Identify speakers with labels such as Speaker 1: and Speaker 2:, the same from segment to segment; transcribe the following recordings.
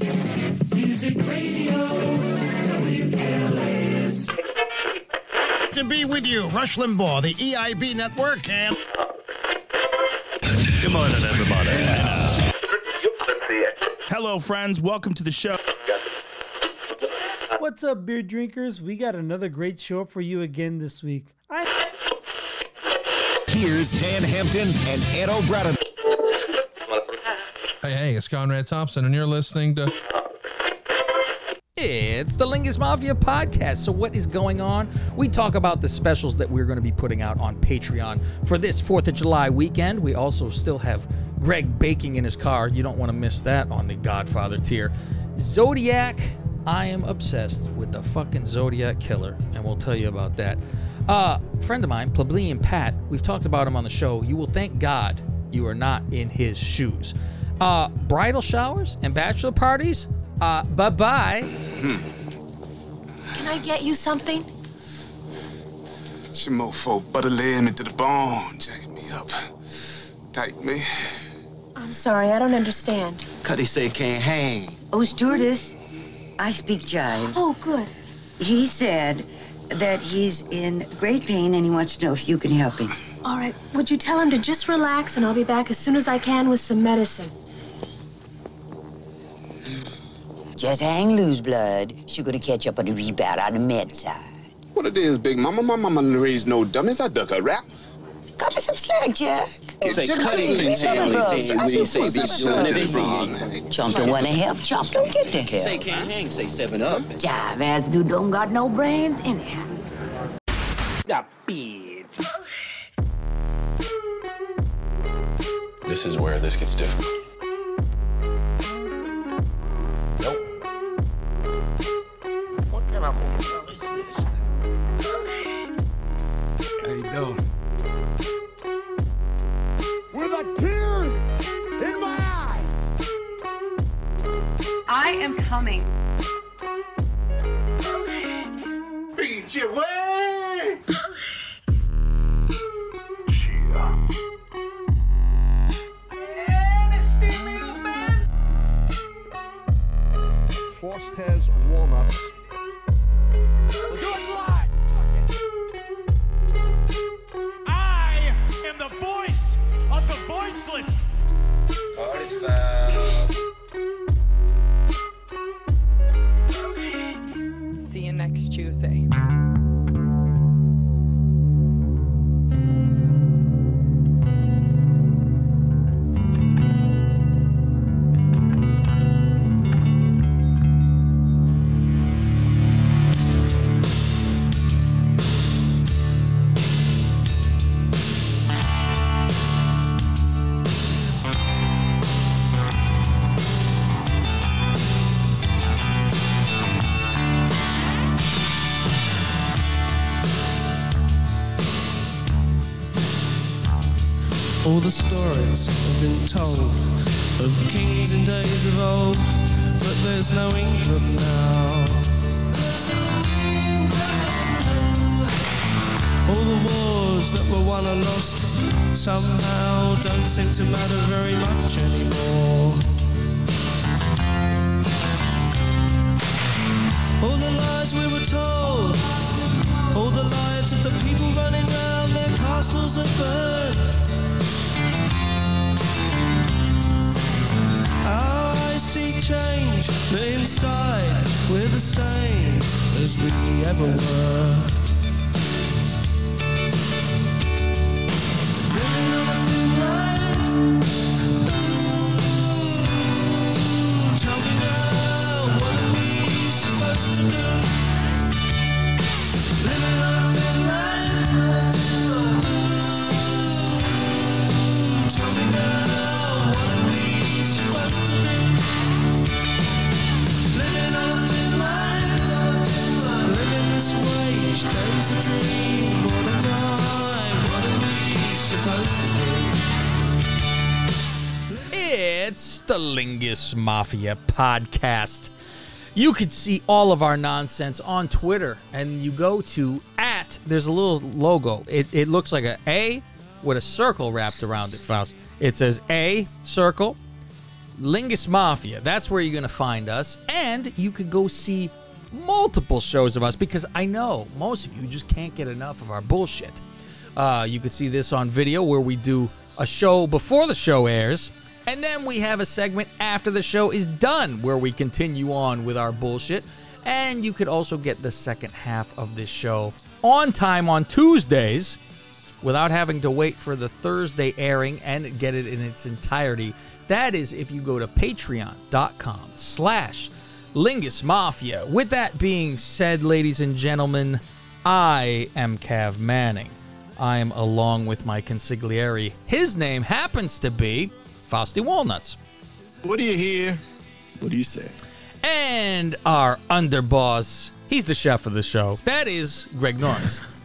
Speaker 1: Music Radio, WLAS.
Speaker 2: To be with you, Rush Limbaugh, the EIB network, and
Speaker 3: Good morning, everybody. Hello, friends. Welcome to the show.
Speaker 4: What's up, beer drinkers? We got another great show for you again this week. I
Speaker 5: Here's Dan Hampton and Ed O'Brien.
Speaker 6: Hey, hey, it's Conrad Thompson, and you're listening to.
Speaker 7: It's the Lingus Mafia podcast. So, what is going on? We talk about the specials that we're going to be putting out on Patreon for this 4th of July weekend. We also still have Greg baking in his car. You don't want to miss that on the Godfather tier. Zodiac, I am obsessed with the fucking Zodiac killer, and we'll tell you about that. Uh, friend of mine, Plebeian Pat, we've talked about him on the show. You will thank God you are not in his shoes. Uh, bridal showers and bachelor parties, uh, bye bye.
Speaker 8: Can I get you something?
Speaker 9: It's your mofo butter laying me to the bone, jacking me up. Tight me.
Speaker 8: I'm sorry, I don't understand.
Speaker 10: Cuddy say can't hang.
Speaker 11: Oh, stewardess, I speak jive.
Speaker 8: Oh, good.
Speaker 11: He said that he's in great pain and he wants to know if you can help him.
Speaker 8: All right, would you tell him to just relax and I'll be back as soon as I can with some medicine?
Speaker 11: Just hang loose, blood. She's gonna catch up on the rebound on the med side.
Speaker 9: What it is, Big Mama? My mama raised no dummies. I duck a rap.
Speaker 11: Cut me some slack, Jack.
Speaker 10: Say
Speaker 9: Jimmy,
Speaker 10: Cuddy
Speaker 9: Jimmy,
Speaker 10: can't
Speaker 9: Jimmy,
Speaker 10: hang. They
Speaker 9: Jimmy,
Speaker 10: say
Speaker 9: Jimmy,
Speaker 10: we
Speaker 9: Jimmy,
Speaker 10: say
Speaker 9: Jimmy,
Speaker 10: be
Speaker 9: Jimmy,
Speaker 10: doing it. They
Speaker 9: Jimmy,
Speaker 10: say
Speaker 11: Chump don't wanna help. Chump don't get the help.
Speaker 10: say can't hang. Say seven up.
Speaker 11: Jive ass dude don't got no brains anyhow.
Speaker 12: This is where this gets difficult.
Speaker 13: Coming.
Speaker 2: Beat your way.
Speaker 5: Frostes walnuts.
Speaker 1: There's no England now. All the wars that were won or lost somehow don't seem to matter very much anymore. All the lies we were told, all the lives of the people running round their castles are burned. See change, but inside we're the same as we ever were. Living on a thin line. Ooh, what are we supposed to do? Living on a thin line. A dream. What? What are we supposed to?
Speaker 7: It's the Lingus Mafia podcast. You could see all of our nonsense on Twitter, and you go to at. There's a little logo. It, it looks like a A with a circle wrapped around it. Faust. It says A circle, Lingus Mafia. That's where you're going to find us. And you could go see multiple shows of us because I know most of you just can't get enough of our bullshit. Uh, you can see this on video where we do a show before the show airs. And then we have a segment after the show is done where we continue on with our bullshit. And you could also get the second half of this show on time on Tuesdays without having to wait for the Thursday airing and get it in its entirety. That is if you go to patreon.com slash Lingus Mafia. With that being said, ladies and gentlemen, I am Cav Manning. I am along with my consigliere. His name happens to be Fausty Walnuts.
Speaker 14: What do you hear? What do you say?
Speaker 7: And our underboss, he's the chef of the show. That is Greg Norris.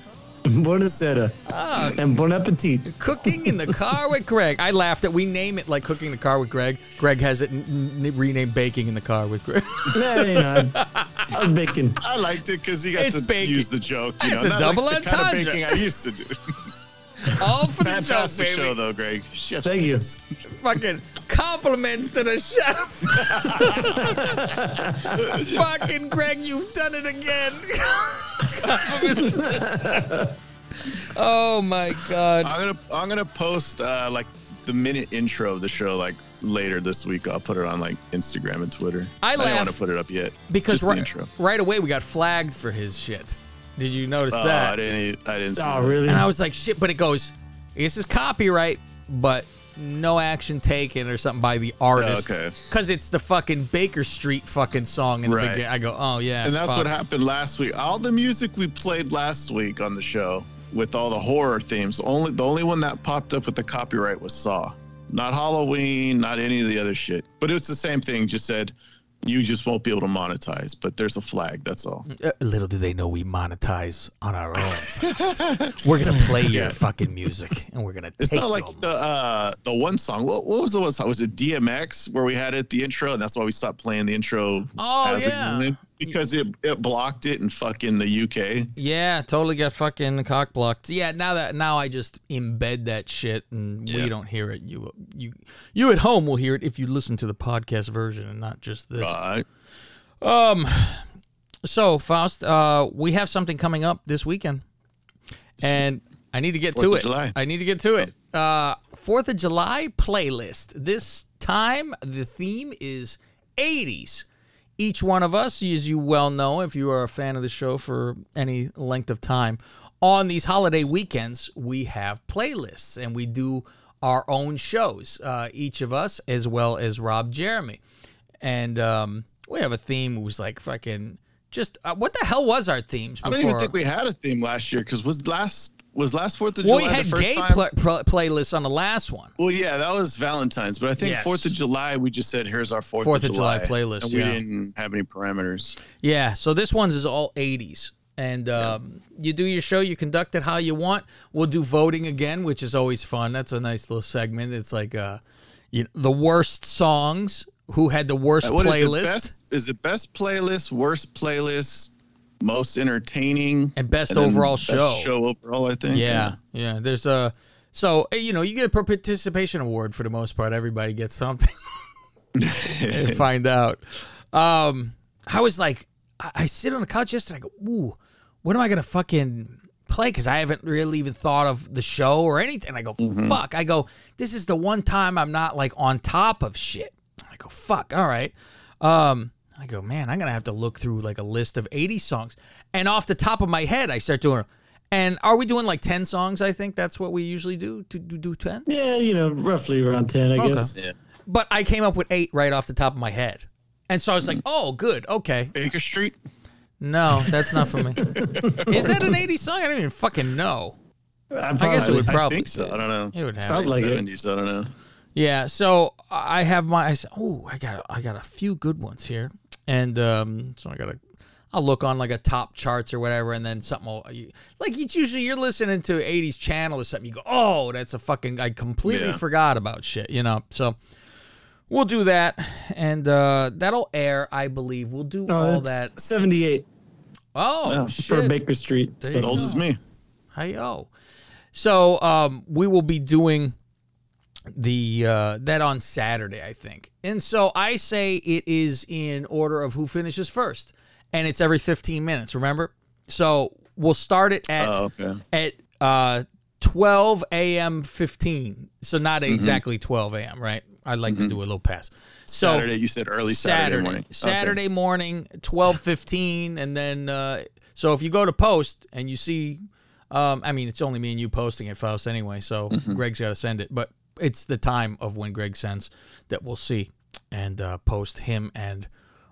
Speaker 15: Buonasera.
Speaker 7: Ah.
Speaker 15: and bon appetit.
Speaker 7: Cooking in the car with Greg. I laughed at. We name it like cooking in the car with Greg. Greg has it n- n- renamed baking in the car with Greg.
Speaker 15: Yeah, you know, I was baking.
Speaker 14: I liked it because you got
Speaker 7: It's
Speaker 14: to
Speaker 7: baking.
Speaker 14: use the joke. You
Speaker 7: It's
Speaker 14: know,
Speaker 7: a
Speaker 14: not
Speaker 7: double
Speaker 14: like the kind of baking I used to do.
Speaker 7: All for the joke,
Speaker 14: Fantastic
Speaker 7: baby.
Speaker 14: show, though, Greg. Chef's
Speaker 15: Thank you.
Speaker 7: Fucking compliments to the chef. Fucking Greg, you've done it again. Compliments to the chef. oh my god.
Speaker 14: I'm gonna I'm gonna post uh, like the minute intro of the show like later this week. I'll put it on like Instagram and Twitter.
Speaker 7: I
Speaker 14: don't want to put it up yet
Speaker 7: Because right,
Speaker 14: intro.
Speaker 7: right away we got flagged for his shit. Did you notice
Speaker 14: Oh,
Speaker 7: that?
Speaker 14: I didn't. I didn't. See
Speaker 15: Oh,
Speaker 14: that.
Speaker 15: really?
Speaker 7: And I was like, shit, but it goes, this is copyright, but no action taken or something by the artist.
Speaker 14: Oh, okay.
Speaker 7: Because it's the fucking Baker Street fucking song in the
Speaker 14: Right.
Speaker 7: beginning. I go, oh, yeah.
Speaker 14: And that's
Speaker 7: fuck.
Speaker 14: what happened last week. All the music we played last week on the show with all the horror themes, only the only one that popped up with the copyright was Saw. Not Halloween, not any of the other shit. But it was the same thing. Just said you just won't be able to monetize, but there's a flag. That's all.
Speaker 7: Uh, little do they know we monetize on our own. we're gonna play your fucking music, and we're gonna
Speaker 14: It's not like
Speaker 7: your
Speaker 14: the uh the one song. What, what was the one song? Was it DMX where we had it the intro, and that's why we stopped playing the intro.
Speaker 7: Oh, yeah.
Speaker 14: Because it it blocked it in fucking the UK.
Speaker 7: Yeah, totally got fucking cock blocked. Yeah, now that now I just embed that shit and we
Speaker 14: Yeah.
Speaker 7: don't hear it. You you you at home will hear it if you listen to the podcast version and not just this.
Speaker 14: Right.
Speaker 7: Um so Faust, uh we have something coming up this weekend. And I need to get
Speaker 14: Fourth
Speaker 7: to it.
Speaker 14: July.
Speaker 7: I need to get to it. Uh 4th of July playlist. This time the theme is 80s. Each one of us, as you well know, if you are a fan of the show for any length of time, on these holiday weekends, we have playlists and we do our own shows, uh, each of us, as well as Rob Jeremy. And um, we have a theme was like fucking just uh, what the hell was our themes
Speaker 14: I don't even think we had a theme last year because was last was last Fourth of
Speaker 7: well,
Speaker 14: July
Speaker 7: we had
Speaker 14: the first
Speaker 7: gay
Speaker 14: time.
Speaker 7: pl- pl- playlists on the last one.
Speaker 14: well, yeah, that was Valentine's, but I think
Speaker 7: Yes.
Speaker 14: Fourth of July we just said here's our Fourth
Speaker 7: Fourth
Speaker 14: of
Speaker 7: of July
Speaker 14: July,
Speaker 7: playlist,
Speaker 14: and we
Speaker 7: yeah.
Speaker 14: didn't have any parameters.
Speaker 7: Yeah, so this one's is all 80s. And um, you do your show, you conduct it how you want. We'll do voting again, which is always fun. That's a nice little segment. It's like uh, you know, the worst songs, who had the worst
Speaker 14: Uh, what is it,
Speaker 7: playlist,
Speaker 14: best, is it best playlist, worst playlist, most entertaining,
Speaker 7: and best
Speaker 14: then
Speaker 7: overall
Speaker 14: best
Speaker 7: show.
Speaker 14: Show overall, I think.
Speaker 7: Yeah, yeah. There's a so you know you get a participation award for the most part. Everybody gets something. and find out. Um, I was like, I, I sit on the couch yesterday. I go, ooh, what am I gonna fucking play? Because I haven't really even thought of the show or anything. I go, fuck. I go, this is the one time I'm not like on top of shit. I go, fuck. All right. Um, I go, man, I'm gonna have to look through like a list of 80 songs, and off the top of my head, I start doing. And are we doing like 10 songs? I think that's what we usually do. To do, do 10?
Speaker 15: Yeah, you know, roughly around 10, I
Speaker 7: Okay.
Speaker 15: guess.
Speaker 14: Yeah.
Speaker 7: But I came up with eight right off the top of my head. And so I was like, mm. oh, good. Okay.
Speaker 14: Baker Street.
Speaker 7: No, that's not for me. Is that an 80s song? I don't even fucking know.
Speaker 15: I,
Speaker 7: guess it would
Speaker 14: I
Speaker 7: probably.
Speaker 14: think so. I don't know.
Speaker 7: It would have.
Speaker 15: Sounds like it.
Speaker 14: 70s. I don't know.
Speaker 7: Yeah, so I have my. I said, oh, I got, I got a few good ones here, and um, so I got to. I'll look on like a top charts or whatever, and then something will, like it's usually you're listening to '80s channel or something. You go, oh, that's a fucking. I completely
Speaker 14: Yeah.
Speaker 7: forgot about shit, you know. So we'll do that, and uh, that'll air, I believe. We'll do all
Speaker 15: that's
Speaker 7: that.
Speaker 15: 78
Speaker 7: Oh,
Speaker 14: Yeah,
Speaker 7: shit.
Speaker 15: for Baker Street.
Speaker 7: There
Speaker 15: so-
Speaker 14: Old as me.
Speaker 7: Hi-yo. So um, we will be doing the uh, that on Saturday, I think. And so I say it is in order of who finishes first, and it's every 15 minutes. Remember, so we'll start it at
Speaker 14: Oh, okay.
Speaker 7: at uh, 12 a.m. 15. So not
Speaker 14: Mhm.
Speaker 7: exactly 12 a.m. Right? I'd like to do a little pass. So
Speaker 14: Saturday, you said early Saturday, morning. Okay.
Speaker 7: Saturday morning, twelve fifteen, and then uh, so if you go to post and you see, um, I mean, it's only me and you posting it, Faust, anyway. So
Speaker 14: Mm-hmm.
Speaker 7: Greg's got to send it, but it's the time of when Greg sends that we'll see and uh, post him and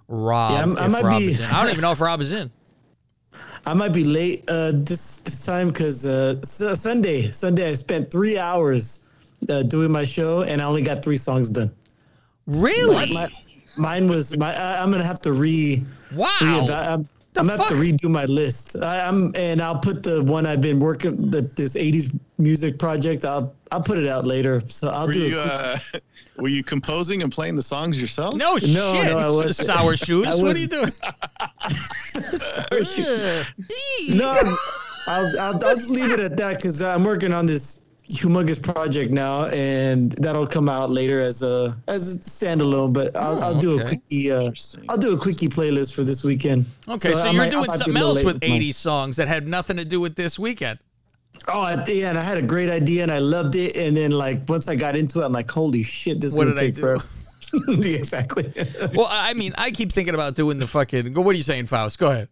Speaker 7: Rob.
Speaker 15: Yeah, I'm- I might
Speaker 7: Rob
Speaker 15: be-
Speaker 7: is in. I don't even know if Rob is in.
Speaker 15: I might be late uh, this this time because uh, Sunday Sunday I spent three hours uh, doing my show and I only got three songs done.
Speaker 7: Really?
Speaker 15: My- mine was my. I, I'm gonna have to re.
Speaker 7: Wow.
Speaker 15: re- I'm, I'm gonna have to redo my list. I, I'm and I'll put the one I've been working the this '80s music project. I'll I'll put it out later. So I'll
Speaker 14: Were
Speaker 15: do
Speaker 14: you,
Speaker 15: a quick.
Speaker 14: uh, were you composing and playing the songs yourself?
Speaker 7: No,
Speaker 15: No,
Speaker 7: shit,
Speaker 15: no, I wasn't.
Speaker 7: sour shoes.
Speaker 15: I
Speaker 7: what are you doing?
Speaker 15: no, I'll, I'll, I'll just leave it at that because I'm working on this humongous project now, and that'll come out later as a as a standalone. But I'll,
Speaker 7: Oh,
Speaker 15: I'll do a quickie. Uh, I'll do a quickie playlist for this weekend.
Speaker 7: Okay, so,
Speaker 15: I
Speaker 7: you're
Speaker 15: might-
Speaker 7: doing something else with
Speaker 15: mine.
Speaker 7: 80s songs that had nothing to do with this weekend.
Speaker 15: Oh, at the end, I had a great idea and I loved it, and then like once I got into it, I'm like, holy shit, this is
Speaker 7: did I
Speaker 15: take
Speaker 7: do?
Speaker 15: forever. Exactly.
Speaker 7: well, I mean, I keep thinking about doing the fucking. What are you saying, Faust? Go ahead.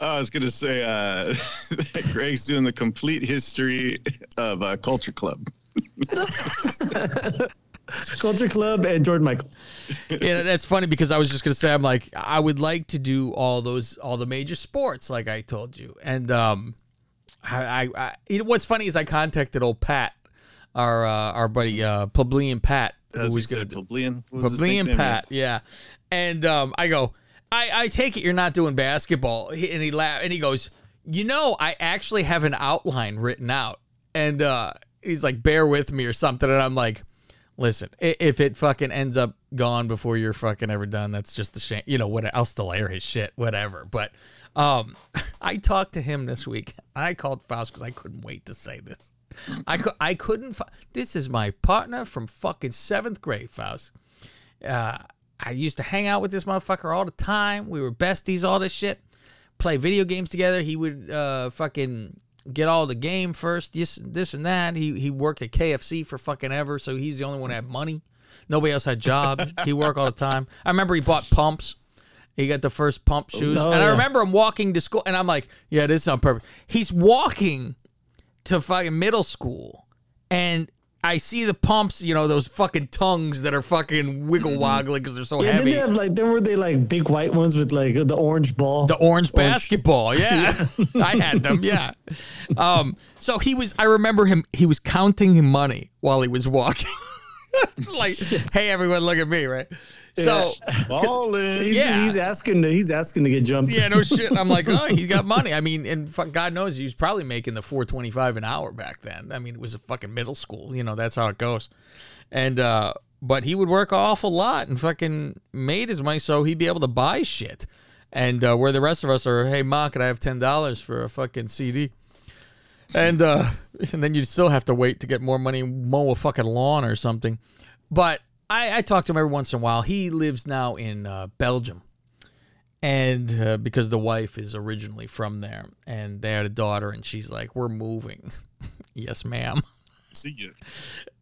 Speaker 14: I was gonna say uh, Greg's doing the complete history of uh, Culture Club.
Speaker 15: Culture Club and George Michael.
Speaker 7: yeah, that's funny because I was just gonna say I'm like I would like to do all those all the major sports like I told you, and um, I, I, I you know what's funny is I contacted old Pat, our uh, our buddy uh, Publian Pat, who was
Speaker 14: you
Speaker 7: gonna
Speaker 14: said, Publian. What was his
Speaker 7: Publian? Pat, yeah, and um, I go, I I take it you're not doing basketball, and he laugh and he goes, you know, I actually have an outline written out, and uh, he's like, bear with me or something, and I'm like. Listen, if it fucking ends up gone before you're fucking ever done, that's just a shame. You know what? I'll still air his shit, whatever. But um, I talked to him this week. I called Faust because I couldn't wait to say this. I I couldn't. This is my partner from fucking seventh grade, Faust. Uh, I used to hang out with this motherfucker all the time. We were besties, all this shit. Play video games together. He would uh, fucking get all the game first, this, this and that. He he worked at KFC for fucking ever, so he's the only one that had money. Nobody else had job. he worked all the time. I remember he bought pumps. He got the first pump shoes,
Speaker 15: Oh,
Speaker 7: and I remember him walking to school, and I'm like, "Yeah, this is on purpose." He's walking to fucking middle school, and I see the pumps, you know, those fucking tongues that are fucking wiggle woggling because they're so
Speaker 15: Yeah,
Speaker 7: heavy.
Speaker 15: didn't they have like then were they like big white ones with like the orange ball?
Speaker 7: The orange basketball, yeah. I had them, yeah. Um, so he was I remember him he was counting money while he was walking. like, hey everyone, look at me, right? So.
Speaker 15: He's,
Speaker 7: Yeah.
Speaker 15: he's asking to he's asking to get jumped.
Speaker 7: yeah, no shit. I'm like, oh, he's got money. I mean, and fuck, God knows he was probably making the 425 an hour back then. I mean, it was a fucking middle school. You know, that's how it goes. And uh, but he would work an awful lot and fucking made his money so he'd be able to buy shit. And uh, where the rest of us are, hey, Ma, could I have ten dollars for a fucking CD? And uh, and then you'd still have to wait to get more money, mow a fucking lawn or something. But I, I talk to him every once in a while. He lives now in uh, Belgium and uh, because the wife is originally from there and they had a daughter and she's like we're moving yes ma'am
Speaker 14: See you.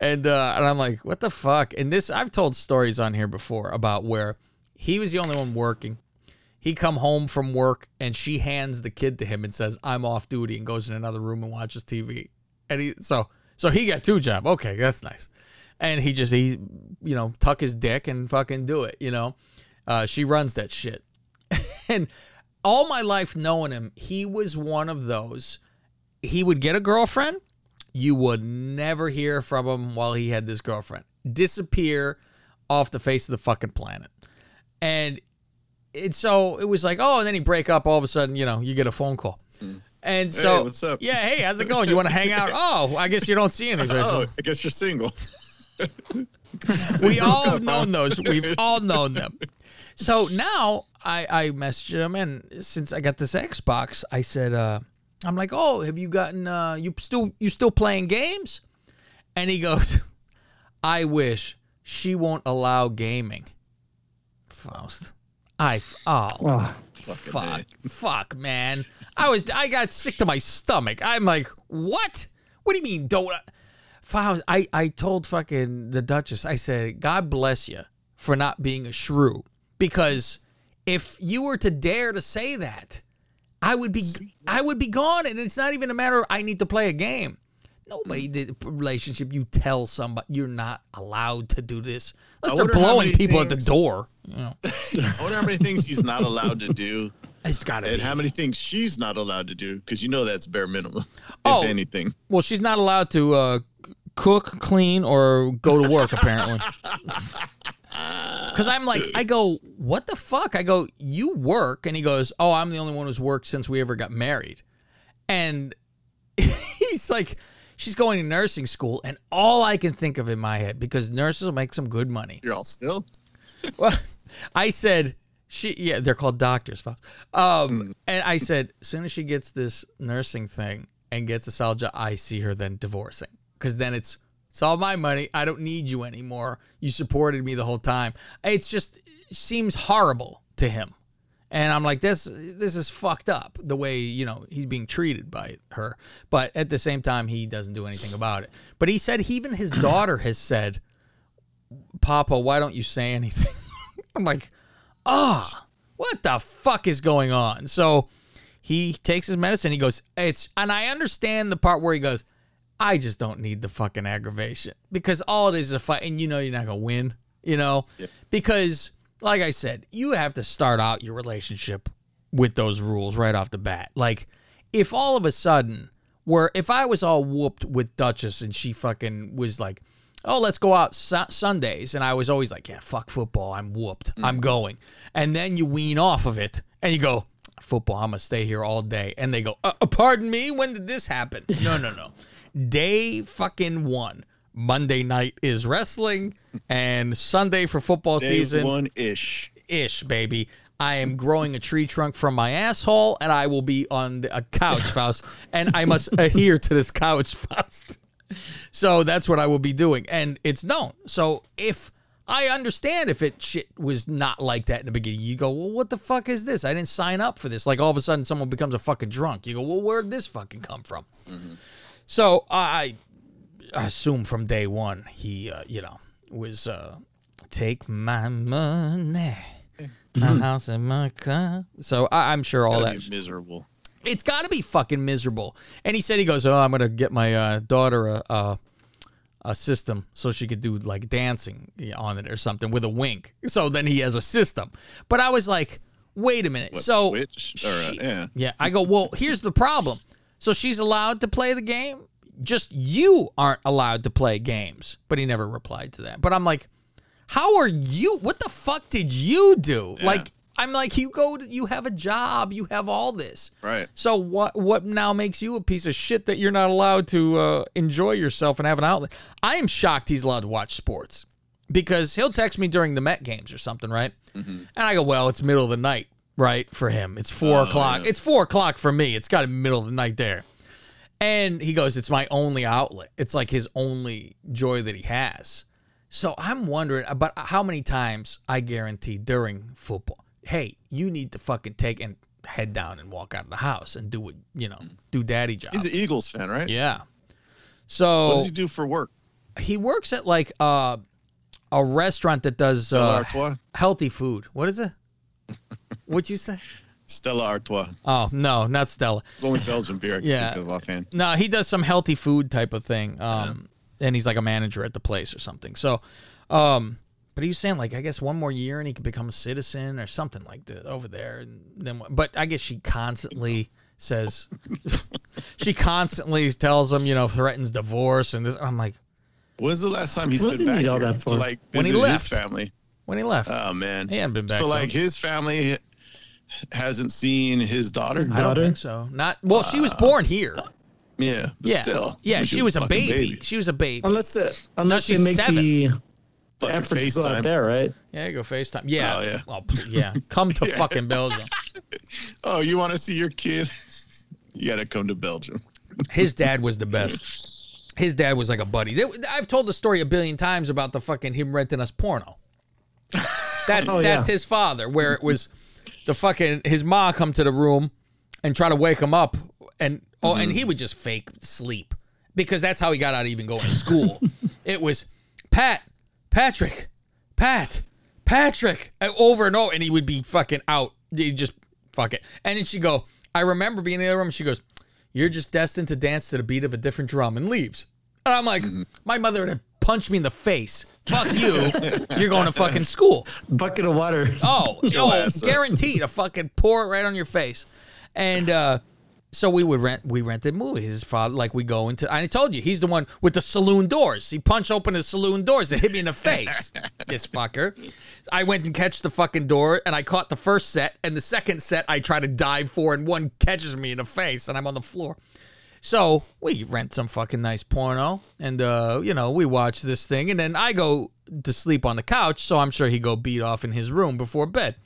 Speaker 7: and uh, and i'm like what the fuck and this i've told stories on here before about where he was the only one working he come home from work and she hands the kid to him and says i'm off duty and goes in another room and watches tv and he so so he got two job okay that's nice and he just he you know tuck his dick and fucking do it you know uh, she runs that shit and all my life knowing him, he was one of those. He would get a girlfriend. You would never hear from him while he had this girlfriend. Disappear off the face of the fucking planet. And it, so it was like, oh, and then he break up. All of a sudden, you know, you get a phone call. And so,
Speaker 14: Hmm. Hey, what's up?
Speaker 7: yeah, hey, how's it going? You want to hang out? Oh, I guess you don't see any.
Speaker 14: Oh, I guess you're single.
Speaker 7: we all have known those. We've all known them. So now I I messaged him, and since I got this Xbox, I said, uh, I'm like, oh, have you gotten uh, you still you still playing games? And he goes, I wish she won't allow gaming. Faust. I f- oh,
Speaker 15: Oh,
Speaker 7: fuck fuck man. I was I got sick to my stomach. I'm like, what? What do you mean don't uh, Faust, I, I told fucking the Duchess, I said, God bless you for not being a shrew. Because if you were to dare to say that, I would be I would be gone. And it's not even a matter of I need to play a game. Nobody mm. did relationship. You tell somebody you're not allowed to do this. Unless they're blowing
Speaker 14: many
Speaker 7: people at the door. You know.
Speaker 14: I wonder how many things he's not allowed to do.
Speaker 7: It's gotta
Speaker 14: and
Speaker 7: be.
Speaker 14: how many things she's not allowed to do because you know that's bare minimum,
Speaker 7: Oh.
Speaker 14: if anything.
Speaker 7: Well, she's not allowed to uh, cook, clean, or go to work, apparently. Because I'm like, I go, what the fuck? I go, you work? And he goes, oh, I'm the only one who's worked since we ever got married. And he's like, she's going to nursing school. And all I can think of in my head, because nurses will make some good money.
Speaker 14: You're all still.
Speaker 7: Well, I said she yeah, they're called doctors. Fox. Um, and I said as soon as she gets this nursing thing and gets a solid job, I see her then divorcing because then it's it's all my money. I don't need you anymore. You supported me the whole time. It's just it seems horrible to him. And I'm like, this this is fucked up the way, you know, he's being treated by her. But at the same time, he doesn't do anything about it. But he said even his daughter has said, Papa, why don't you say anything? I'm like, ah, what the fuck is going on? So he takes his medicine. He goes, it's, and I understand the part where he goes, I just don't need the fucking aggravation because all it is is a fight, and you know you're not gonna win, you know, because like I said, you have to start out your relationship with those rules right off the bat. Like, if all of a sudden, where if I was all whooped with Duchess and she fucking was like, oh, let's go out su- Sundays. And I was always like, yeah, fuck football. I'm whooped. I'm going. And then you wean off of it and you go, football, I'm going to stay here all day. And they go, uh, uh, pardon me? When did this happen? No, no, no. Day fucking one. Monday night is wrestling and Sunday for football
Speaker 14: Day
Speaker 7: season
Speaker 14: one ish.
Speaker 7: ish, baby. I am growing a tree trunk from my asshole, and I will be on the- a couch, Faust, and I must adhere to this couch, Faust. So that's what I will be doing, and it's known. So if I understand if it shit was not like that in the beginning, you go, well, what the fuck is this? I didn't sign up for this. Like all of a sudden, someone becomes a fucking drunk. You go, well, where'd this fucking come from? So I assume from day one he, uh, you know, was uh, take my money, my house and my car. So I, I'm sure all that.
Speaker 14: be miserable.
Speaker 7: It's got to be fucking miserable. And he said he goes, oh, I'm gonna get my uh, daughter a, a a system so she could do like dancing on it or something with a wink. So then he has a system. But I was like, wait a minute.
Speaker 14: What,
Speaker 7: so
Speaker 14: Switch? Or, uh, yeah.
Speaker 7: yeah, I go, well, here's the problem. So she's allowed to play the game. Just you aren't allowed to play games. But he never replied to that. But I'm like, how are you? What the fuck did you do? Like, I'm like, you go, to, you have a job, you have all this.
Speaker 14: Right.
Speaker 7: So what? What now makes you a piece of shit that you're not allowed to uh, enjoy yourself and have an outlet? I am shocked he's allowed to watch sports because he'll text me during the Met games or something, right? And I go, well, it's middle of the night, right? For him, it's four
Speaker 14: Oh,
Speaker 7: o'clock.
Speaker 14: yeah.
Speaker 7: It's four o'clock for me. It's got to middle of the night there. And he goes, it's my only outlet. It's like his only joy that he has. So I'm wondering about how many times I guarantee during football, hey, you need to fucking take and head down and walk out of the house and do what you know, do daddy job.
Speaker 14: He's an Eagles fan, right?
Speaker 7: Yeah. So
Speaker 14: What does he do for work?
Speaker 7: he works at like uh, a restaurant that does uh, healthy food. What is it? What'd you say?
Speaker 14: Stella Artois.
Speaker 7: Oh no, not Stella.
Speaker 14: It's only Belgian beer
Speaker 7: Yeah.
Speaker 14: offhand.
Speaker 7: No, he does some healthy food type of thing. Um, and he's like a manager at the place or something. So, um, but he was saying like I guess one more year and he could become a citizen or something like that over there. And then, but I guess she constantly says, she constantly tells him, you know, threatens divorce and this. I'm like,
Speaker 14: When's the last time he's
Speaker 15: What does
Speaker 14: been
Speaker 15: he
Speaker 14: back
Speaker 15: need all
Speaker 14: here
Speaker 15: that
Speaker 14: to
Speaker 15: for?
Speaker 14: like
Speaker 7: When he
Speaker 14: visit
Speaker 7: left.
Speaker 14: his family?
Speaker 7: when he left,
Speaker 14: Oh man,
Speaker 7: he hadn't been back.
Speaker 14: So like
Speaker 7: since.
Speaker 14: his family hasn't seen his daughter.
Speaker 15: His
Speaker 7: I don't
Speaker 15: daughter?
Speaker 7: think so. Not well. she was uh, born here.
Speaker 14: Yeah, but
Speaker 7: Yeah,
Speaker 14: still.
Speaker 7: yeah.
Speaker 14: Look
Speaker 7: She was a
Speaker 14: fucking
Speaker 7: baby. She was a baby.
Speaker 15: Unless the, unless
Speaker 7: she's
Speaker 15: they make
Speaker 7: seven.
Speaker 15: The
Speaker 14: Fucking
Speaker 15: effort to go
Speaker 14: FaceTime.
Speaker 15: out there, right?
Speaker 7: Yeah, go FaceTime. Yeah.
Speaker 14: Oh, yeah.
Speaker 7: Well, yeah. Come to fucking Belgium.
Speaker 14: Oh, you want to see your kid? You got to come to Belgium.
Speaker 7: His dad was the best. his dad was like a buddy. They- I've told the story a billion times about the fucking him renting us porno. That's
Speaker 15: Oh,
Speaker 7: that's
Speaker 15: yeah.
Speaker 7: his father. Where it was the fucking his ma come to the room and try to wake him up, and oh, and he mm. would just fake sleep because that's how he got out of even going to school. it was Pat, Patrick, Pat, Patrick, and over and over, and he would be fucking out. He just fuck it, and then she go. I remember being in the other room. She goes, "You're just destined to dance to the beat of a different drum," and leaves. And I'm like, my mother would have punched me in the face. Fuck you. You're going to fucking school.
Speaker 15: Bucket of water.
Speaker 7: Oh, oh, guaranteed to fucking pour it right on your face. And uh so we would rent we rented movies. His father like we go into I told you, he's the one with the saloon doors. He punched open the saloon doors and hit me in the face. this fucker. I went and catch the fucking door and I caught the first set and the second set I try to dive for and one catches me in the face and I'm on the floor. So we rent some fucking nice porno, and uh, you know we watch this thing, and then I go to sleep on the couch. So I'm sure he go beat off in his room before bed.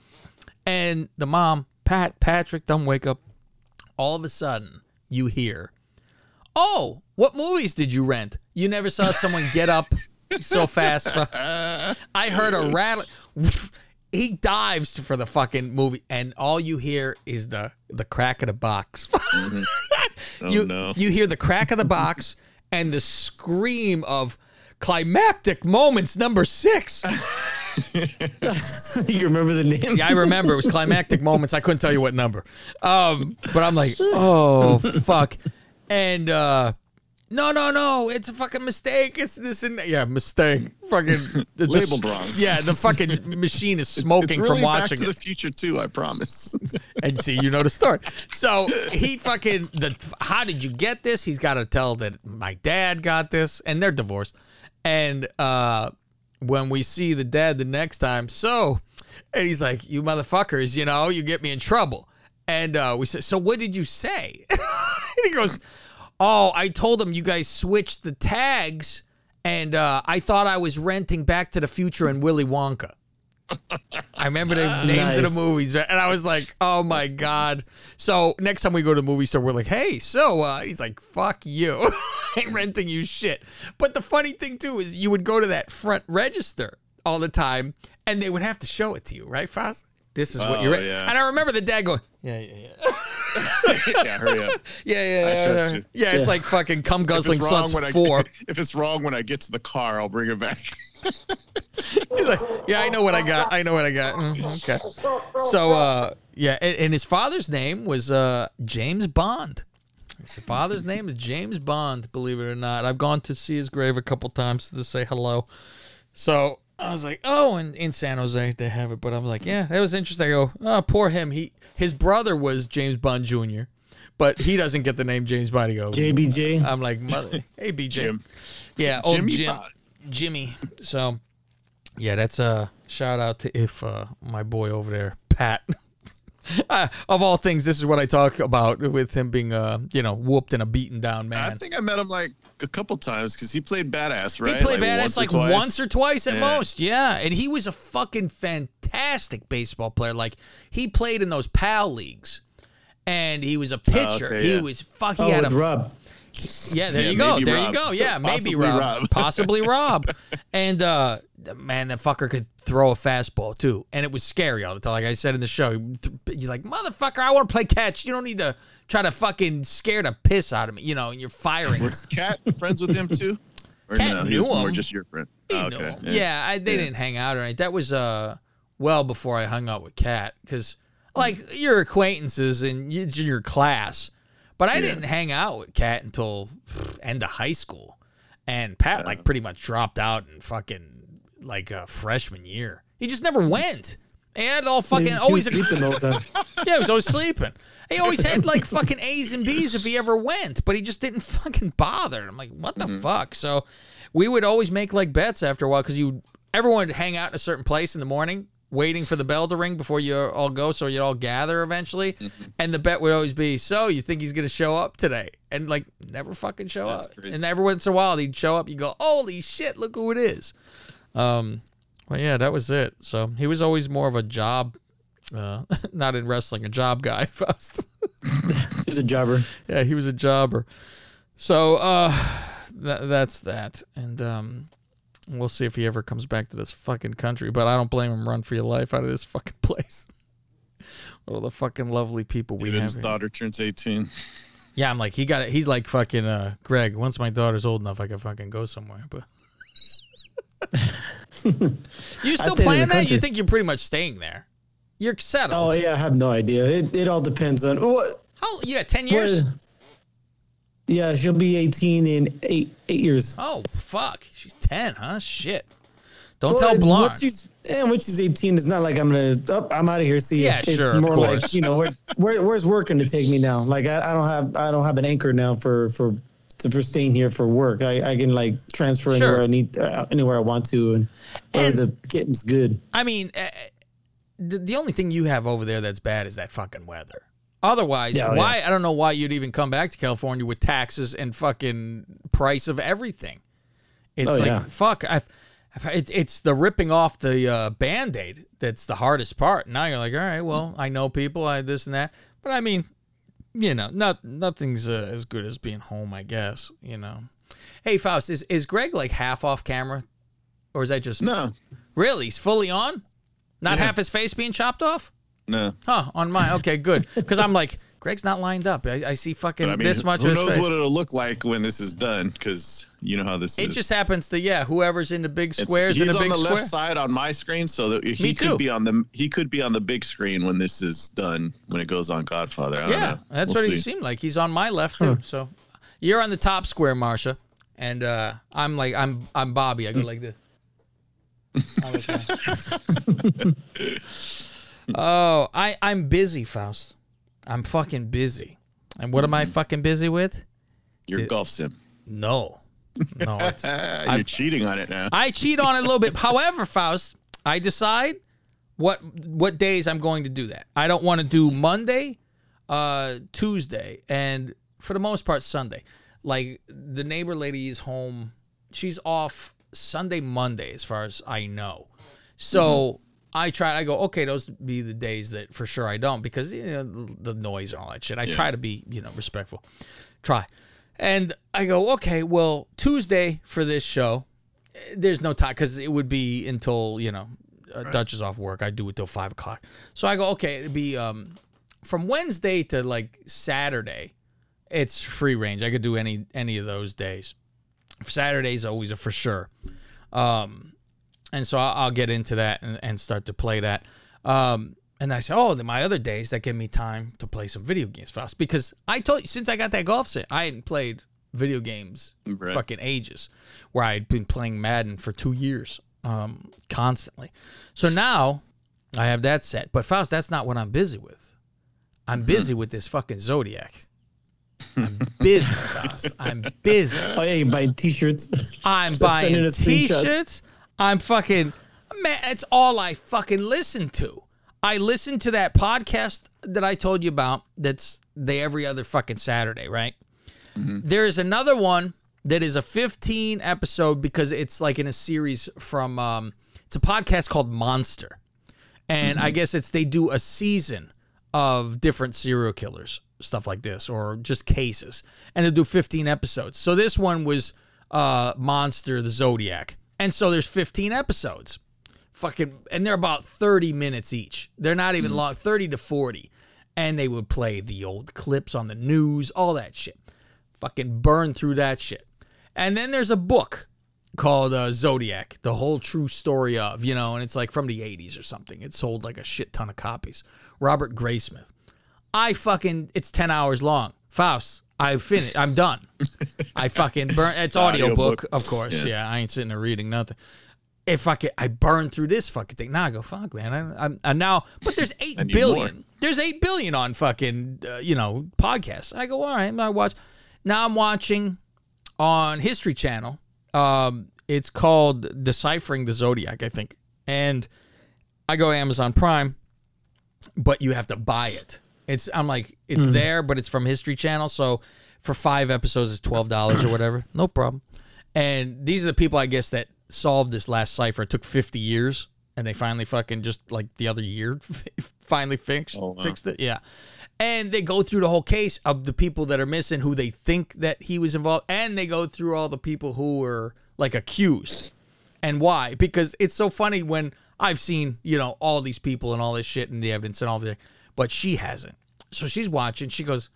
Speaker 7: And the mom, Pat, Patrick, don't wake up. All of a sudden, you hear, "Oh, what movies did you rent? You never saw someone get up so fast." I heard a rattle. He dives for the fucking movie, and all you hear is the the crack of the box. Mm-hmm.
Speaker 14: Oh
Speaker 7: you,
Speaker 14: no.
Speaker 7: you hear the crack of the box and the scream of climactic moments number six.
Speaker 15: you remember the name?
Speaker 7: Yeah, I remember it was climactic moments. I couldn't tell you what number. Um, but I'm like, oh fuck. And uh no, no, no, it's a fucking mistake. It's this and. Yeah, mistake. Fucking the- the-
Speaker 14: Labeled wrong.
Speaker 7: Yeah, the fucking machine is
Speaker 14: It's
Speaker 7: smoking
Speaker 14: really
Speaker 7: from watching
Speaker 14: Back to
Speaker 7: it.
Speaker 14: the Future too. I promise.
Speaker 7: and see you know the story. So he fucking the how did you get this? He's got to tell that my dad got this, and they're divorced. And uh, when we see the dad the next time, so and he's like, "You motherfuckers, you know, you get me in trouble." And uh, we said, "So what did you say?" and he goes, "Oh, I told him you guys switched the tags." And uh, I thought I was renting Back to the Future and Willy Wonka. I remember the names of the movies, right? and I was like, "Oh my god!" So next time we go to the movie store, we're like, "Hey, so uh, he's like, fuck you, I ain't renting you shit." But the funny thing too is, you would go to that front register all the time, and they would have to show it to you, right, Foz? This is what
Speaker 14: Oh,
Speaker 7: you're. in.
Speaker 14: yeah.
Speaker 7: And I remember the dad going, "Yeah, yeah, yeah,
Speaker 14: yeah, hurry up.
Speaker 7: yeah, yeah,
Speaker 14: I
Speaker 7: yeah." yeah.
Speaker 14: you.
Speaker 7: Yeah, it's like fucking cum guzzling
Speaker 14: if
Speaker 7: sons
Speaker 14: when I
Speaker 7: four.
Speaker 14: if it's wrong when I get to the car, I'll bring it back.
Speaker 7: He's like, yeah, I know what I got. I know what I got. Mm, okay. So, uh, yeah, and, and his father's name was uh, James Bond. His father's name is James Bond, believe it or not. I've gone to see his grave a couple times to say hello. So I was like, oh, and in San Jose they have it, but I'm like, yeah, that was interesting. I go, oh, poor him. He his brother was James Bond Jr., but he doesn't get the name James Bond. He goes,
Speaker 15: JBJ.
Speaker 7: I'm like, mother, hey BJ,
Speaker 14: Jim.
Speaker 7: yeah, old
Speaker 14: Jimmy
Speaker 7: Jim, Jimmy. So, yeah, that's a shout out to if uh, my boy over there, Pat. uh, of all things, this is what I talk about with him being, uh, you know, whooped and a beaten down man.
Speaker 14: I think I met him like a couple times because he played badass, right?
Speaker 7: He played badass
Speaker 14: once or
Speaker 7: like
Speaker 14: twice.
Speaker 7: once or twice at
Speaker 14: Yeah.
Speaker 7: most, yeah. And he was a fucking fantastic baseball player. Like he played in those PAL leagues, and he was a pitcher.
Speaker 14: okay,
Speaker 7: he
Speaker 14: yeah.
Speaker 7: was fuck. He
Speaker 15: Oh,
Speaker 7: had
Speaker 15: with
Speaker 7: a
Speaker 15: Rob.
Speaker 7: Yeah, there
Speaker 14: Yeah,
Speaker 7: you go. There
Speaker 14: Rob.
Speaker 7: you go. Yeah, maybe
Speaker 14: Possibly
Speaker 7: Rob.
Speaker 14: Rob.
Speaker 7: Possibly Rob. And uh man, that fucker could throw a fastball too. And it was scary all the time. Like I said in the show, you're like, motherfucker, I want to play catch. You don't need to try to fucking scare the piss out of me, you know, and you're firing.
Speaker 14: Was Cat friends with him too? Or
Speaker 7: Cat
Speaker 14: no,
Speaker 7: knew
Speaker 14: was more just your friend.
Speaker 7: He
Speaker 14: Oh,
Speaker 7: knew him. Yeah, I, they
Speaker 14: Yeah.
Speaker 7: didn't hang out or anything. That was uh well before I hung out with Cat because like your acquaintances and it's in your class, but I
Speaker 14: Yeah.
Speaker 7: didn't hang out with Cat until end of high school, and Pat like pretty much dropped out and fucking like uh, freshman year. He just never went. He had all fucking
Speaker 15: He was
Speaker 7: always
Speaker 15: sleeping the time.
Speaker 7: yeah, he was always sleeping. He always had like fucking A's and B's if he ever went, but he just didn't fucking bother. I'm like, what the fuck? So we would always make like bets after a while because you everyone would hang out in a certain place in the morning, waiting for the bell to ring before you all go, so you'd all gather eventually. And the bet would always be, so you think he's gonna show up today? And like never fucking show
Speaker 14: That's
Speaker 7: up.
Speaker 14: crazy.
Speaker 7: And every once in a while he'd show up. You go, holy shit, look who it is. Um, well, yeah, that was it. So he was always more of a job, uh, not in wrestling, a job guy. Faust.
Speaker 15: He's a jobber.
Speaker 7: yeah, he was a jobber. So, uh, that, that's that. And um, we'll see if he ever comes back to this fucking country. But I don't blame him. Run for your life out of this fucking place. All the fucking lovely people we
Speaker 14: Even
Speaker 7: have.
Speaker 14: his
Speaker 7: here.
Speaker 14: daughter turns 18.
Speaker 7: Yeah, I'm like he got it. He's like fucking uh, Greg. Once my daughter's old enough, I can fucking go somewhere. But you still
Speaker 15: stayed in the
Speaker 7: playing that? You think you're pretty much staying there? You're settled.
Speaker 15: Oh yeah, I have no idea. It it all depends on what.
Speaker 7: How you got ten years?
Speaker 15: what- yeah, she'll be 18 in eight eight years.
Speaker 7: Oh fuck, she's ten, huh? Shit. Don't
Speaker 15: Well,
Speaker 7: tell
Speaker 15: and
Speaker 7: Blarn.
Speaker 15: Once she's, and when she's 18, it's not like I'm gonna. Oh, I'm out of here. See.
Speaker 7: Yeah,
Speaker 15: it's
Speaker 7: sure,
Speaker 15: more like you know, where, where where's work going to take me now? Like I, I don't have I don't have an anchor now for for to, for staying here for work. I, I can like transfer
Speaker 7: Sure.
Speaker 15: anywhere I need uh, anywhere I want to, and, and the getting's good.
Speaker 7: I mean, uh, the, the only thing you have over there that's bad is that fucking weather. Otherwise,
Speaker 15: Yeah, oh,
Speaker 7: why? I don't know why you'd even come back to California with taxes and fucking price of everything. It's
Speaker 15: Oh,
Speaker 7: like
Speaker 15: yeah.
Speaker 7: fuck. I've, I've, it, it's the ripping off the uh, band aid that's the hardest part. Now you're like, all right, well, I know people, I this and that, but I mean, you know, not nothing's uh, as good as being home, I guess. You know. Hey Faust, is is Greg like half off camera, or is that just
Speaker 14: no?
Speaker 7: Really, he's fully on. Not
Speaker 14: Yeah.
Speaker 7: half his face being chopped off.
Speaker 14: No.
Speaker 7: Huh? On mine. Okay, good. Because I'm like, Greg's not lined up. I, I see fucking
Speaker 14: I mean,
Speaker 7: this much
Speaker 14: who
Speaker 7: of his
Speaker 14: knows
Speaker 7: face.
Speaker 14: what it'll look like when this is done? Because you know how this
Speaker 7: it
Speaker 14: is.
Speaker 7: just happens to yeah, whoever's in the big
Speaker 14: It's-
Speaker 7: squares
Speaker 14: he's
Speaker 7: in the
Speaker 14: on
Speaker 7: big
Speaker 14: the
Speaker 7: square.
Speaker 14: left side on my screen, so that he
Speaker 7: Me
Speaker 14: could
Speaker 7: too.
Speaker 14: be on the he could be on the big screen when this is done. When it goes on Godfather, I don't
Speaker 7: yeah,
Speaker 14: know.
Speaker 7: that's
Speaker 14: We'll
Speaker 7: what he seemed like. He's on my left too. So you're on the top square, Marsha, and uh, I'm like I'm I'm Bobby. I go like this. I'm like that. oh, I I'm busy, Faust. I'm fucking busy. And what am I fucking busy with?
Speaker 14: Your golf sim.
Speaker 7: No. No,
Speaker 14: You're
Speaker 7: I-
Speaker 14: cheating on it now.
Speaker 7: I cheat on it a little bit. However, Faust, I decide what what days I'm going to do that. I don't want to do Monday, uh, Tuesday, and for the most part Sunday. Like the neighbor lady is home. She's off Sunday, Monday, as far as I know. So I try. I go, okay, those be the days that for sure I don't because you know the, noise and all that shit. I
Speaker 14: Yeah.
Speaker 7: try to be you know respectful. Try. And I go, okay, well, Tuesday for this show, there's no time because it would be until, you know, uh, Duchess off work. I do it till five o'clock. So I go, okay, it'd be um, from Wednesday to like Saturday, it's free range. I could do any any of those days. Saturday's always a for sure. Um, and so I'll, I'll get into that and, and start to play that. Um, and I say, oh, then my other days that give me time to play some video games fast because I told you since I got that golf set, I hadn't played video games
Speaker 14: Right.
Speaker 7: fucking ages. Where I'd been playing Madden for two years, um, constantly. So now I have that set. But Faust, that's not what I'm busy with. I'm busy with this fucking Zodiac. I'm busy, Faust. I'm busy.
Speaker 15: Oh yeah, you buy t-shirts.
Speaker 7: I'm
Speaker 15: Start
Speaker 7: buying
Speaker 15: sending us
Speaker 7: t-shirts. I'm fucking man. It's all I fucking listen to. I listen to that podcast that I told you about. That's they every other fucking Saturday, right? There is another one that is a 15 episode because it's like in a series from. Um, it's a podcast called Monster, and I guess it's they do a season of different serial killers, stuff like this, or just cases, and they do 15 episodes. So this one was uh, Monster, the Zodiac, and so there's 15 episodes, fucking, and they're about 30 minutes each. They're not even long, 30 to 40, and they would play the old clips on the news, all that shit. Fucking burn through that shit. And then there's a book called uh, Zodiac, the whole true story of, you know, and it's like from the 80s or something. It sold like a shit ton of copies. Robert Graysmith. I fucking, it's 10 hours long. Faust, I finished. I'm done. I fucking burn. It's audiobook,
Speaker 14: Audiobook.
Speaker 7: of course. Yeah.
Speaker 14: Yeah.
Speaker 7: I ain't sitting there reading nothing. If I could, I burn through this fucking thing. Now I go, fuck, man. I, I'm, I'm now, but there's eight billion.
Speaker 14: more.
Speaker 7: There's eight billion on fucking, uh, you know, podcasts. I go, all right. I watch. Now I'm watching on History Channel. Um, it's called Deciphering the Zodiac, I think. And I go Amazon Prime, but you have to buy it. It's I'm like it's mm-hmm. there, but it's from History Channel. So for five episodes, it's twelve dollars or whatever. No problem. And these are the people I guess that solved this last cipher. It took fifty years, and they finally fucking just like the other year finally fixed
Speaker 14: Oh, wow.
Speaker 7: fixed it. Yeah. And they go through the whole case of the people that are missing who they think that he was involved and they go through all the people who were like accused. And why? Because it's so funny when I've seen, you know, all these people and all this shit and the evidence and all that, but she hasn't. So she's watching. She goes,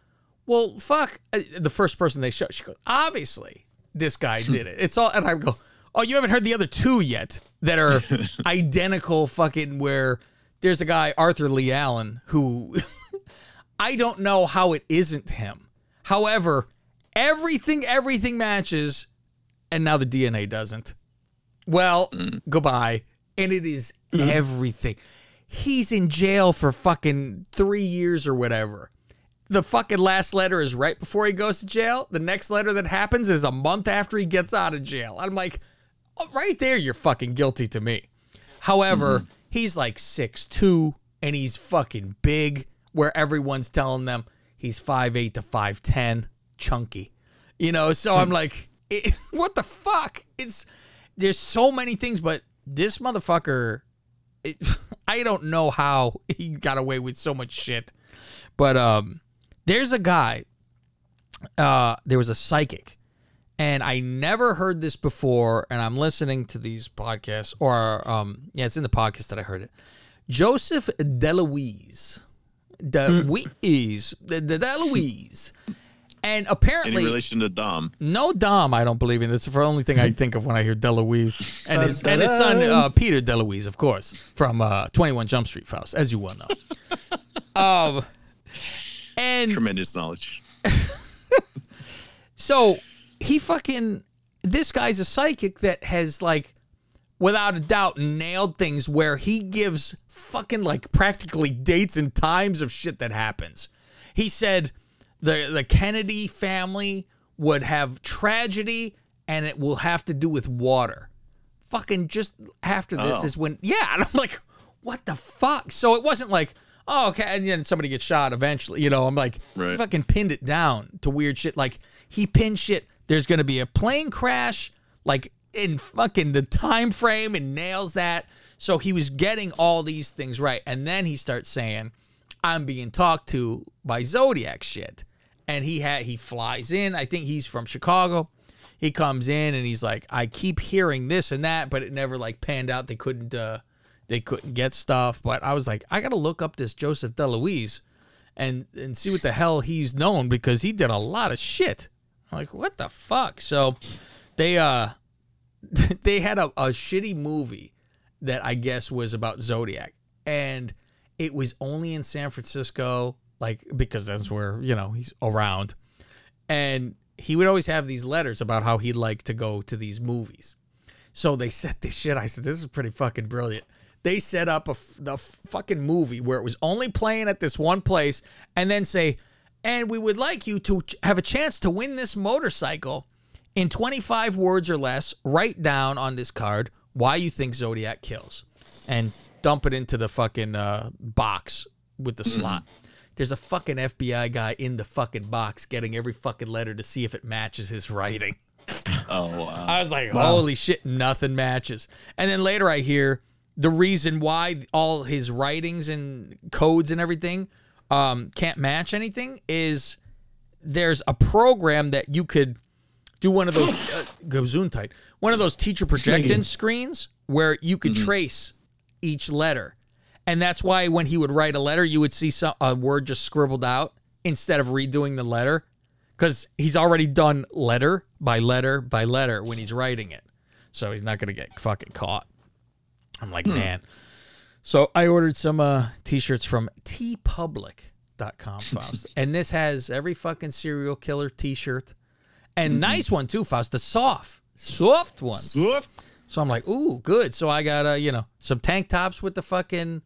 Speaker 7: "Well, fuck." Uh, The first person they show, she goes, "Obviously, this guy hmm. did it." It's all, and I go, "Oh, you haven't heard the other two yet that are identical." Fucking where there's a guy Arthur Lee Allen who I don't know how it isn't him. However, everything everything matches, and now the DNA doesn't. Well, mm. goodbye. And it is mm-hmm. everything. He's in jail for fucking three years or whatever. The fucking last letter is right before he goes to jail. The next letter that happens is a month after he gets out of jail. I'm like, oh, right there, you're fucking guilty to me. However, mm-hmm. he's like 6'2 and he's fucking big, where everyone's telling them he's 5'8 to 5'10, chunky. You know, so I'm hmm. like, it, what the fuck? It's there's so many things, but this motherfucker, it, I don't know how he got away with so much shit. But um, there's a guy. Uh, there was a psychic, and I never heard this before. And I'm listening to these podcasts, or um, yeah, it's in the podcast that I heard it. Joseph Deluise, Deluise, De- De- Deluise, and apparently
Speaker 14: in relation to Dom?
Speaker 7: no Dom, I don't believe in. This That's the only thing I think of when I hear DeLuise. And his and his son uh, Peter DeLuise, of course, from uh, Twenty One Jump Street, Faust, as you well know. um, and
Speaker 14: Tremendous knowledge.
Speaker 7: so he fucking this guy's a psychic that has like without a doubt nailed things where he gives fucking like practically dates and times of shit that happens. He said the the Kennedy family would have tragedy and it will have to do with water. Fucking just after this
Speaker 14: Oh.
Speaker 7: is when yeah, and I'm like what the fuck? So it wasn't like oh okay and then somebody gets shot eventually, you know. I'm like
Speaker 14: Right.
Speaker 7: fucking pinned it down to weird shit like he pinned shit there's going to be a plane crash like in fucking the time frame and nails that. So he was getting all these things right. And then he starts saying, I'm being talked to by Zodiac shit. And he had he flies in. I think he's from Chicago. He comes in and he's like, I keep hearing this and that, but it never like panned out. They couldn't uh they couldn't get stuff. But I was like, I gotta look up this Joseph DeLuise and and see what the hell he's known because he did a lot of shit. I'm like, what the fuck? So they uh they had a, a shitty movie that I guess was about Zodiac. And it was only in San Francisco, like because that's where, you know, he's around. And he would always have these letters about how he'd like to go to these movies. So they set this shit. I said, this is pretty fucking brilliant. They set up a f- the f- fucking movie where it was only playing at this one place and then say, and we would like you to ch- have a chance to win this motorcycle in 25 words or less. Write down on this card why you think Zodiac kills and dump it into the fucking uh, box with the slot. There's a fucking FBI guy in the fucking box getting every fucking letter to see if it matches his writing.
Speaker 14: Oh wow.
Speaker 7: I was like,
Speaker 14: Wow.
Speaker 7: holy shit, nothing matches. And then later I hear the reason why all his writings and codes and everything um, can't match anything is there's a program that you could do one of those uh, Gesundheit, one of those teacher projection screens where you could trace each letter. And that's why when he would write a letter, you would see some, a word just scribbled out instead of redoing the letter because he's already done letter by letter by letter when he's writing it. So he's not going to get fucking caught. I'm like, man. So I ordered some uh, t-shirts from teepublic.com, Faust. and this has every fucking serial killer t-shirt. And nice one too, Faust. The soft, soft ones.
Speaker 14: Soft.
Speaker 7: So I'm like, ooh, good. So I got uh, you know, some tank tops with the fucking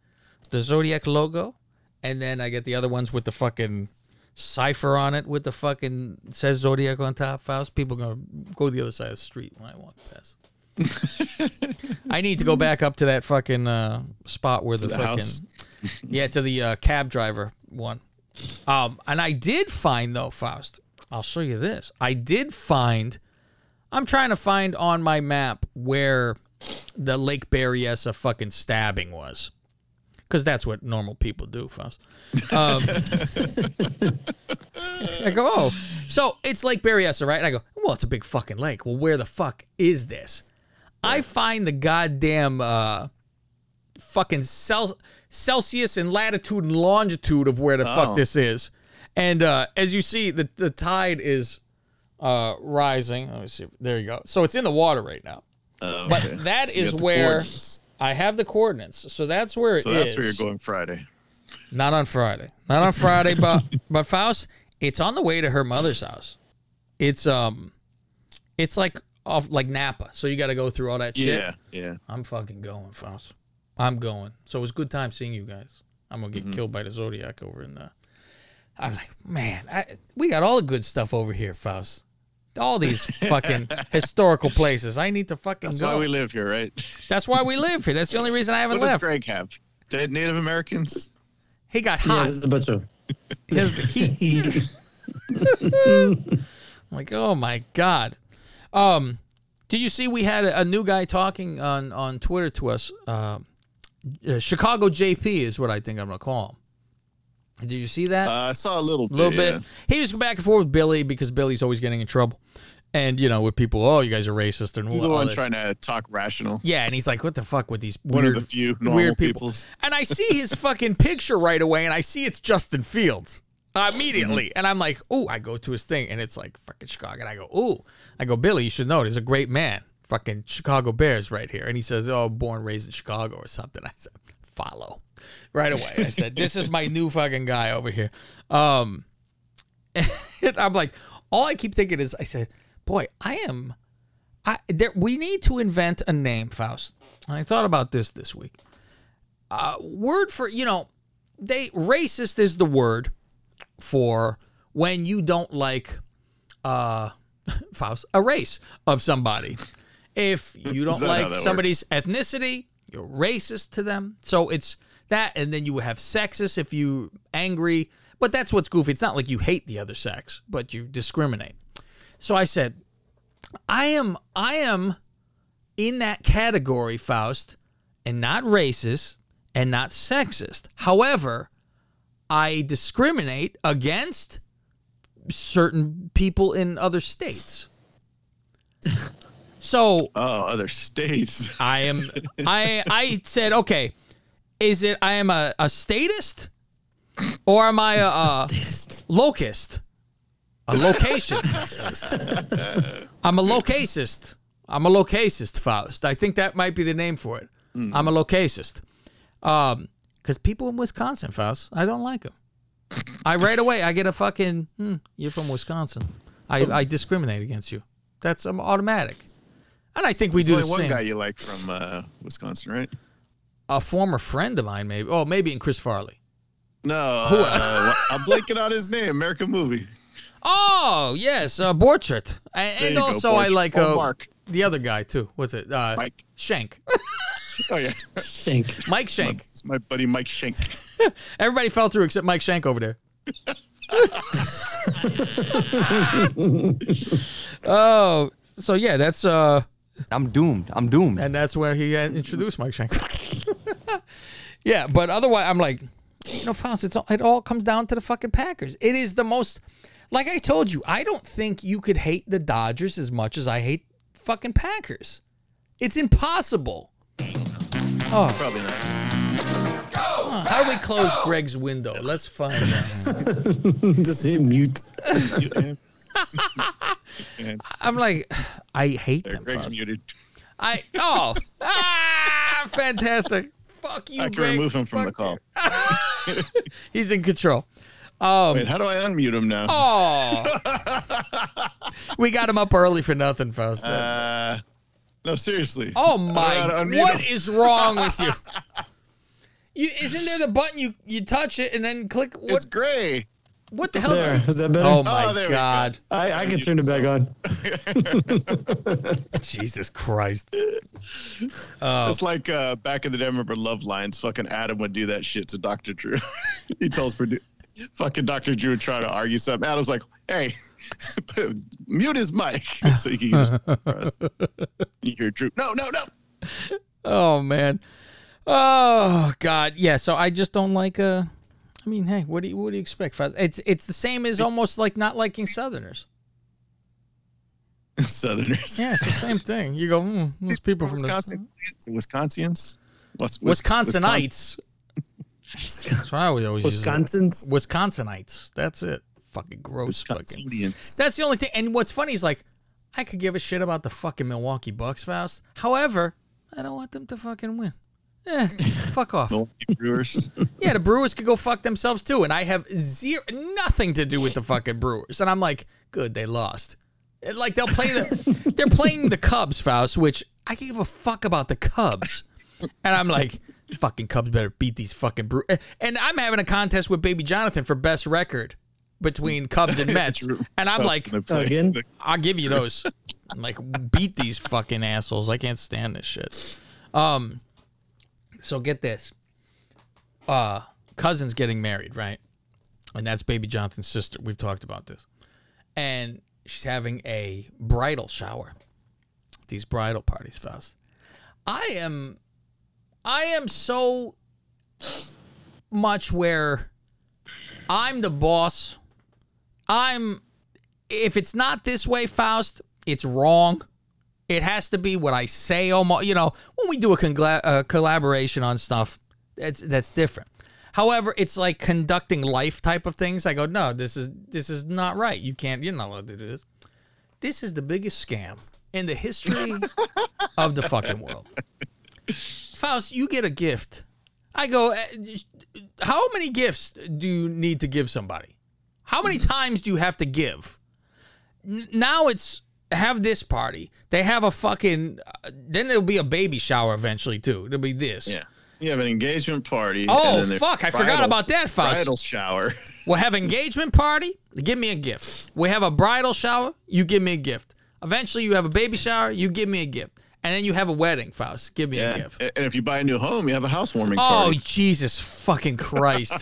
Speaker 7: the Zodiac logo. And then I get the other ones with the fucking cipher on it with the fucking says Zodiac on top, Faust. People gonna go to the other side of the street when I walk past. I need to go back up to that fucking uh, spot where the,
Speaker 14: the
Speaker 7: fucking
Speaker 14: house?
Speaker 7: yeah to the uh, cab driver one. Um, and I did find though, Faust. I'll show you this. I did find. I'm trying to find on my map where the Lake Berryessa fucking stabbing was, because that's what normal people do, Faust. Um, I go, oh, so it's Lake Berryessa, right? And I go, well, it's a big fucking lake. Well, where the fuck is this? I find the goddamn uh, fucking Cel- Celsius and latitude and longitude of where the
Speaker 14: Oh.
Speaker 7: fuck this is. And uh, as you see, the, the tide is uh, rising. Let me see. There you go. So it's in the water right now.
Speaker 14: Oh,
Speaker 7: But
Speaker 14: okay.
Speaker 7: that
Speaker 14: So
Speaker 7: is where. I have the coordinates. So that's where it is.
Speaker 14: So that's where you're going Friday.
Speaker 7: Not on Friday. Not on Friday, but but Faust, it's on the way to her mother's house. It's um it's like off like Napa. So you gotta go through all that shit.
Speaker 14: Yeah, yeah.
Speaker 7: I'm fucking going, Faust. I'm going. So it was a good time seeing you guys. I'm gonna get
Speaker 14: Mm-hmm.
Speaker 7: killed by the Zodiac over in the I'm like, man, I, we got all the good stuff over here, Faust. All these fucking historical places. I need to fucking
Speaker 14: That's
Speaker 7: go.
Speaker 14: why we live here, right?
Speaker 7: That's why we live here. That's the only reason I haven't
Speaker 14: What does
Speaker 7: left.
Speaker 14: Greg have? Dead Native Americans?
Speaker 7: He got hot.
Speaker 15: this is a bunch of.
Speaker 7: He has the heat. I'm like, oh my god. Um, did you see we had a, a new guy talking on on Twitter to us? Uh, uh, Chicago JP is what I think I'm gonna call him. Did you see that?
Speaker 14: Uh, I saw a little
Speaker 7: a
Speaker 14: bit.
Speaker 7: little
Speaker 14: yeah.
Speaker 7: bit. He was back and forth with Billy because Billy's always getting in trouble, and you know, with people, oh, you guys are racist and
Speaker 14: He's the one trying to talk rational.
Speaker 7: Yeah, and he's like, "What the fuck with these
Speaker 14: One of
Speaker 7: weird,
Speaker 14: the few normal
Speaker 7: weird people?"
Speaker 14: peoples.
Speaker 7: And I see his fucking picture right away, and I see it's Justin Fields uh, immediately, and I'm like, "Oh!" I go to his thing, and it's like fucking Chicago, and I go, "Oh!" I go, "Billy, you should know, he's a great man, fucking Chicago Bears right here," and he says, "Oh, born raised in Chicago or something." I said, "Follow." Right away, I said, "This is my new fucking guy over here." Um, I'm like, all I keep thinking is, I said, "Boy, I am." I there we need to invent a name, Faust. And I thought about this this week. Uh, word for you know, they racist is the word for when you don't like uh Faust a race of somebody. If you don't
Speaker 14: Is that how
Speaker 7: like somebody's ethnicity, you're racist to them. So it's that, and then you would have sexist if you angry. But that's what's goofy. It's not like you hate the other sex, but you discriminate. So I said, I am I am in that category, Faust, and not racist and not sexist. However, I discriminate against certain people in other states. So
Speaker 14: Oh, other states.
Speaker 7: I am I I said, okay, is it I am a, a statist or am I a, a locust? A location. I'm a locasist. I'm a locasist, Faust. I think that might be the name for it. I'm a locasist. Um, because people in Wisconsin, Faust, I don't like them. I right away I get a fucking hmm, you're from Wisconsin. I, I discriminate against you. That's um, automatic. And I think we
Speaker 14: There's
Speaker 7: do the
Speaker 14: only one guy you like from uh, Wisconsin, right?
Speaker 7: A former friend of mine, maybe. Oh, maybe in Chris Farley.
Speaker 14: No,
Speaker 7: Who
Speaker 14: uh, I'm blanking on his name. American movie.
Speaker 7: Oh yes, uh, Borchardt, and, and
Speaker 14: you go,
Speaker 7: also I like
Speaker 14: Oh,
Speaker 7: uh,
Speaker 14: Mark.
Speaker 7: the other guy too. What's it? Uh,
Speaker 14: Mike.
Speaker 7: Schank.
Speaker 14: Oh yeah,
Speaker 15: Schank.
Speaker 7: Mike Schank.
Speaker 14: it's my buddy Mike Schank.
Speaker 7: Everybody fell through except Mike Schank over there. oh, so yeah, that's uh,
Speaker 16: I'm doomed. I'm doomed.
Speaker 7: and that's where he uh, introduced Mike Schank. yeah, but otherwise, I'm like, you know, Faust, it's all, it all comes down to the fucking Packers. It is the most, like I told you, I don't think you could hate the Dodgers as much as I hate fucking Packers. It's impossible. Oh,
Speaker 14: Probably not.
Speaker 7: huh, how do we close Greg's window? Let's find out.
Speaker 15: Just hit mute.
Speaker 7: I'm like, I hate
Speaker 14: there,
Speaker 7: them.
Speaker 14: Greg's muted.
Speaker 7: I oh ah, fantastic. Fuck you,
Speaker 14: I can
Speaker 7: Greg.
Speaker 14: remove him from the call.
Speaker 7: He's in control. Um,
Speaker 14: Wait, how do I unmute him now?
Speaker 7: oh, we got him up early for nothing, Faust.
Speaker 14: Uh, no, seriously.
Speaker 7: oh
Speaker 14: I don't know
Speaker 7: my! What
Speaker 14: him.
Speaker 7: is wrong with you? You isn't there the button you you touch it and then click what
Speaker 14: It's gray.
Speaker 7: What the hell?
Speaker 15: There, is that better?
Speaker 7: Oh my
Speaker 14: there we go.
Speaker 7: god!
Speaker 15: I, I can turn it back on.
Speaker 7: Jesus Christ! Oh,
Speaker 14: It's like uh, back in the day, I remember Love Lines. Fucking Adam would do that shit to Dr. Drew. he tells produ- fucking Dr. Drew would try to argue something. Adam's like, hey, mute his mic so you can use it for. You hear Drew, no, no, no.
Speaker 7: oh man. Oh God, yeah. So I just don't like. Uh, I mean, hey, what do you what do you expect? It's it's the same as almost like not liking Southerners.
Speaker 14: Southerners.
Speaker 7: Yeah, it's the same thing. You go, hmm, those people from
Speaker 14: Wisconsin, Wisconsians, Wis-
Speaker 7: the
Speaker 14: Wis-
Speaker 7: Wisconsinites. That's why we always always use.
Speaker 15: Wisconsins?
Speaker 7: Wisconsinites. That's it. Fucking gross. Fucking. That's the only thing. And what's funny is like, I could give a shit about the fucking Milwaukee Bucks, Faust. However, I don't want them to fucking win. Eh, fuck off.
Speaker 14: Brewers.
Speaker 7: Yeah, the Brewers could go fuck themselves too, and I have zero, nothing to do with the fucking Brewers. And I'm like, good, they lost. And, Like they'll play the, they're playing the Cubs, Faust, which I give a fuck about the Cubs, and I'm like, fucking Cubs better beat these fucking Brewers. And I'm having a contest with Baby Jonathan for best record between Cubs and Mets, and I'm like,
Speaker 15: Again?
Speaker 7: I'll give you those. I'm like, beat these fucking assholes. I can't stand this shit. Um, so get this. Uh, cousin's getting married, right? And that's baby Jonathan's sister. We've talked about this. And she's having a bridal shower. These bridal parties, Faust. I am I am so much where I'm the boss. I'm if it's not this way, Faust, it's wrong. It has to be what I say. Almost, you know, when we do a congla- uh, collaboration on stuff, that's that's different. However, it's like conducting life type of things. I go, no, this is this is not right. You can't. You're not allowed to do this. This is the biggest scam in the history of the fucking world. Faust, you get a gift. I go, "Eh, how many gifts do you need to give somebody? How many times do you have to give? N- now it's have this party. They have a fucking. Uh, then there'll be a baby shower eventually too. It'll be this.
Speaker 14: Yeah. You have an engagement party.
Speaker 7: Oh,
Speaker 14: and then there's
Speaker 7: fuck, I forgot about that, Faust.
Speaker 14: Bridal shower.
Speaker 7: We'll have engagement party. Give me a gift. We have a bridal shower. You give me a gift. Eventually, you have a baby shower. You give me a gift, and then you have a wedding, Faust. Give me a gift.
Speaker 14: And if you buy a new home, you have a housewarming
Speaker 7: Oh
Speaker 14: party.
Speaker 7: Jesus fucking Christ!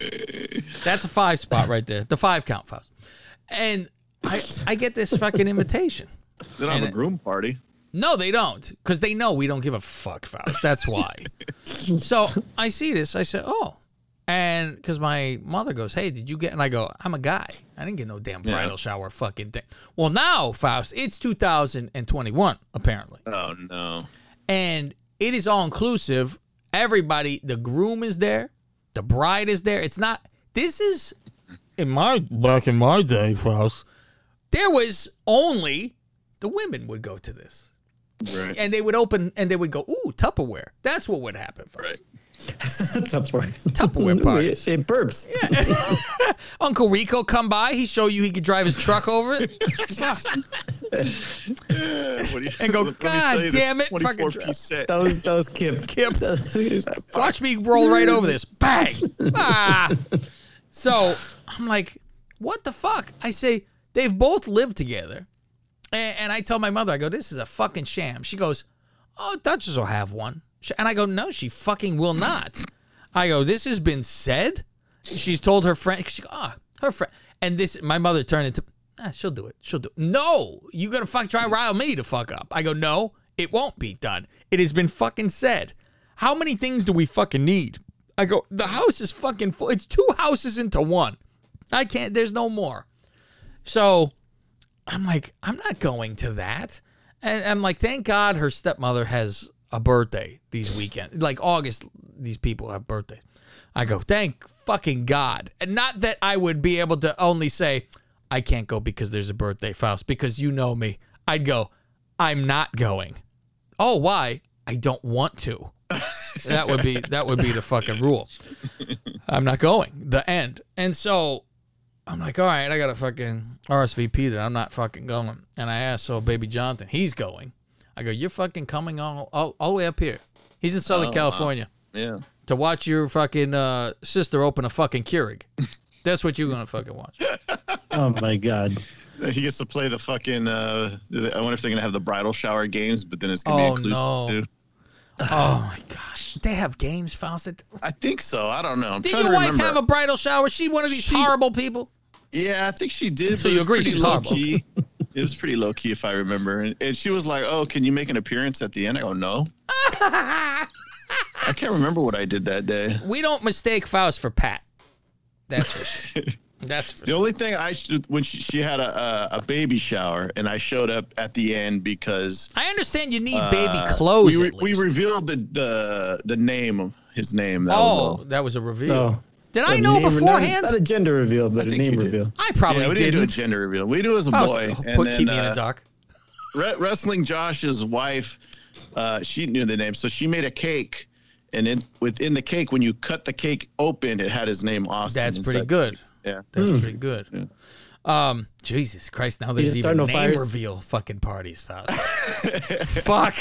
Speaker 7: That's a five spot right there. The five count, Faust. And I I get this fucking invitation.
Speaker 14: They don't have a groom party.
Speaker 7: No, they don't, because they know we don't give a fuck, Faust. That's why. so I see this. I said, "Oh," and because my mother goes, "Hey, did you get?" And I go, "I'm a guy. I didn't get no damn
Speaker 14: Yeah.
Speaker 7: bridal shower fucking thing." Well, now, Faust, it's 2021 apparently,
Speaker 14: Oh no.
Speaker 7: and it is all inclusive. Everybody, the groom is there, the bride is there. It's not. This is in my back in my day, Faust. There was only the women would go to this
Speaker 14: Right.
Speaker 7: and they would open and they would go, "Ooh, Tupperware." That's what would happen first.
Speaker 14: Right.
Speaker 15: Tupperware.
Speaker 7: Tupperware parties.
Speaker 15: It, it burps.
Speaker 7: Uncle Rico come by. He show you he could drive his truck over it,
Speaker 14: you,
Speaker 7: and go,
Speaker 14: let
Speaker 7: "God
Speaker 14: sell
Speaker 7: damn it,
Speaker 14: 24
Speaker 7: fucking dra-
Speaker 14: piece set.
Speaker 15: That was that was Kip.
Speaker 7: Kip, watch me roll right over this." Bang! Ah. So I'm like, "What the fuck?" I say they've both lived together, and, and I tell my mother, I go, "This is a fucking sham." She goes, "Oh, Duchess will have one," and I go, "No, she fucking will not." I go, "This has been said." She's told her friend. She ah, her friend, and this. My mother turned into, ah, she'll do it. She'll do. It. No, you're gonna fuck try rile me to fuck up. I go, no, it won't be done. It has been fucking said. How many things do we fucking need? I go, the house is fucking full. It's two houses into one. I can't. There's no more. So I'm like, I'm not going to that. And I'm like, thank God her stepmother has a birthday these weekends. Like August, these people have birthdays. I go, thank fucking God. And not that I would be able to only say, I can't go because there's a birthday, Faust, because you know me. I'd go, I'm not going. Oh, why? I don't want to. that would be that would be the fucking rule. I'm not going. The end. And so I'm like, all right, I got to fucking RSVP that I'm not fucking going. And I asked, so baby Jonathan, he's going. I go, you're fucking coming all, all, all the way up here. He's in Southern
Speaker 14: Oh, wow.
Speaker 7: California
Speaker 14: Yeah.
Speaker 7: to watch your fucking uh, sister open a fucking Keurig. That's what you're gonna fucking watch.
Speaker 15: Oh my god.
Speaker 14: He gets to play the fucking. Uh, I wonder if they're gonna have the bridal shower games, but then it's gonna
Speaker 7: Oh,
Speaker 14: be inclusive
Speaker 7: no.
Speaker 14: too.
Speaker 7: Oh my gosh, they have games, Faust.
Speaker 14: I think so. I don't know. I'm
Speaker 7: your
Speaker 14: trying to
Speaker 7: wife
Speaker 14: remember.
Speaker 7: have a bridal shower? She one of these
Speaker 14: She-
Speaker 7: horrible people.
Speaker 14: Yeah, I think she did.
Speaker 7: So
Speaker 14: but it
Speaker 7: you
Speaker 14: was
Speaker 7: agree
Speaker 14: pretty
Speaker 7: she's
Speaker 14: low
Speaker 7: horrible.
Speaker 14: key. It was pretty low key, if I remember. And, and she was like, "Oh, can you make an appearance at the end?" I go, "No." I can't remember what I did that day.
Speaker 7: We don't mistake Faust for Pat. That's for sure. That's for
Speaker 14: The only thing I should when she, she had a, a a baby shower and I showed up at the end because
Speaker 7: I understand you need
Speaker 14: uh,
Speaker 7: baby clothes.
Speaker 14: We,
Speaker 7: at
Speaker 14: we revealed the the the name, of his name. That
Speaker 7: oh,
Speaker 14: was all.
Speaker 7: that was a reveal.
Speaker 15: No.
Speaker 7: Did I
Speaker 15: A
Speaker 7: know
Speaker 15: name- not-
Speaker 7: beforehand?
Speaker 15: Not, a gender reveal, but a name reveal.
Speaker 7: I probably
Speaker 14: yeah, we didn't,
Speaker 7: didn't.
Speaker 14: do a gender reveal. We do as a
Speaker 7: Faust,
Speaker 14: boy.
Speaker 7: put,
Speaker 14: and
Speaker 7: keep
Speaker 14: then,
Speaker 7: me in
Speaker 14: uh,
Speaker 7: the dark.
Speaker 14: Wrestling Josh's wife, uh, she knew the name, so she made a cake, and in, within the cake, when you cut the cake open, it had his name Austin.
Speaker 7: That's pretty
Speaker 14: inside.
Speaker 7: good.
Speaker 14: Yeah,
Speaker 7: That's pretty good. Um, Jesus Christ! Now there's
Speaker 15: just
Speaker 7: even
Speaker 15: start
Speaker 7: name
Speaker 15: fires?
Speaker 7: reveal fucking parties, Faust. Fuck.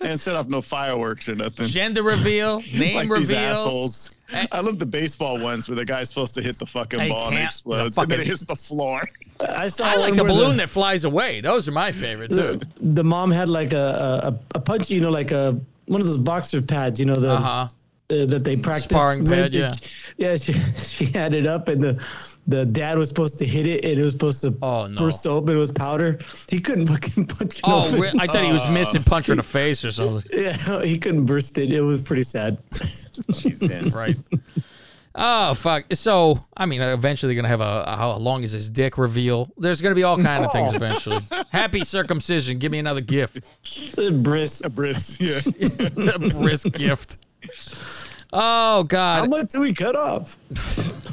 Speaker 14: And set off no fireworks or nothing.
Speaker 7: Gender reveal, name
Speaker 14: like these
Speaker 7: reveal.
Speaker 14: assholes. I love the baseball ones where the guy's supposed to hit the fucking
Speaker 7: Hey,
Speaker 14: ball and it
Speaker 7: can't-
Speaker 14: explodes,
Speaker 7: the
Speaker 14: and then it hits the floor.
Speaker 15: I saw
Speaker 7: I like the
Speaker 15: where
Speaker 7: balloon that flies away. Those are my favorite too.
Speaker 15: the, the mom had like a, a a punch, you know, like a one of those boxer pads, you know, the
Speaker 7: Uh huh.
Speaker 15: Uh, that they practice
Speaker 7: Sparring pad,
Speaker 15: with.
Speaker 7: yeah.
Speaker 15: yeah. She, she had it up, and the the dad was supposed to hit it, and it was supposed to
Speaker 7: Oh, no.
Speaker 15: burst open with powder. He couldn't fucking punch it
Speaker 7: Oh,
Speaker 15: open.
Speaker 7: I thought he was missing punch her in the face or something.
Speaker 15: yeah, he couldn't burst it. It was pretty sad.
Speaker 7: Jesus Christ. Oh fuck! So I mean, eventually they're gonna have a how long is his dick reveal? There's gonna be all kind of things eventually. Happy circumcision. Give me another gift.
Speaker 15: A Bris.
Speaker 14: A bris, yeah.
Speaker 7: a brisk gift. Oh God!
Speaker 15: How much do we cut off?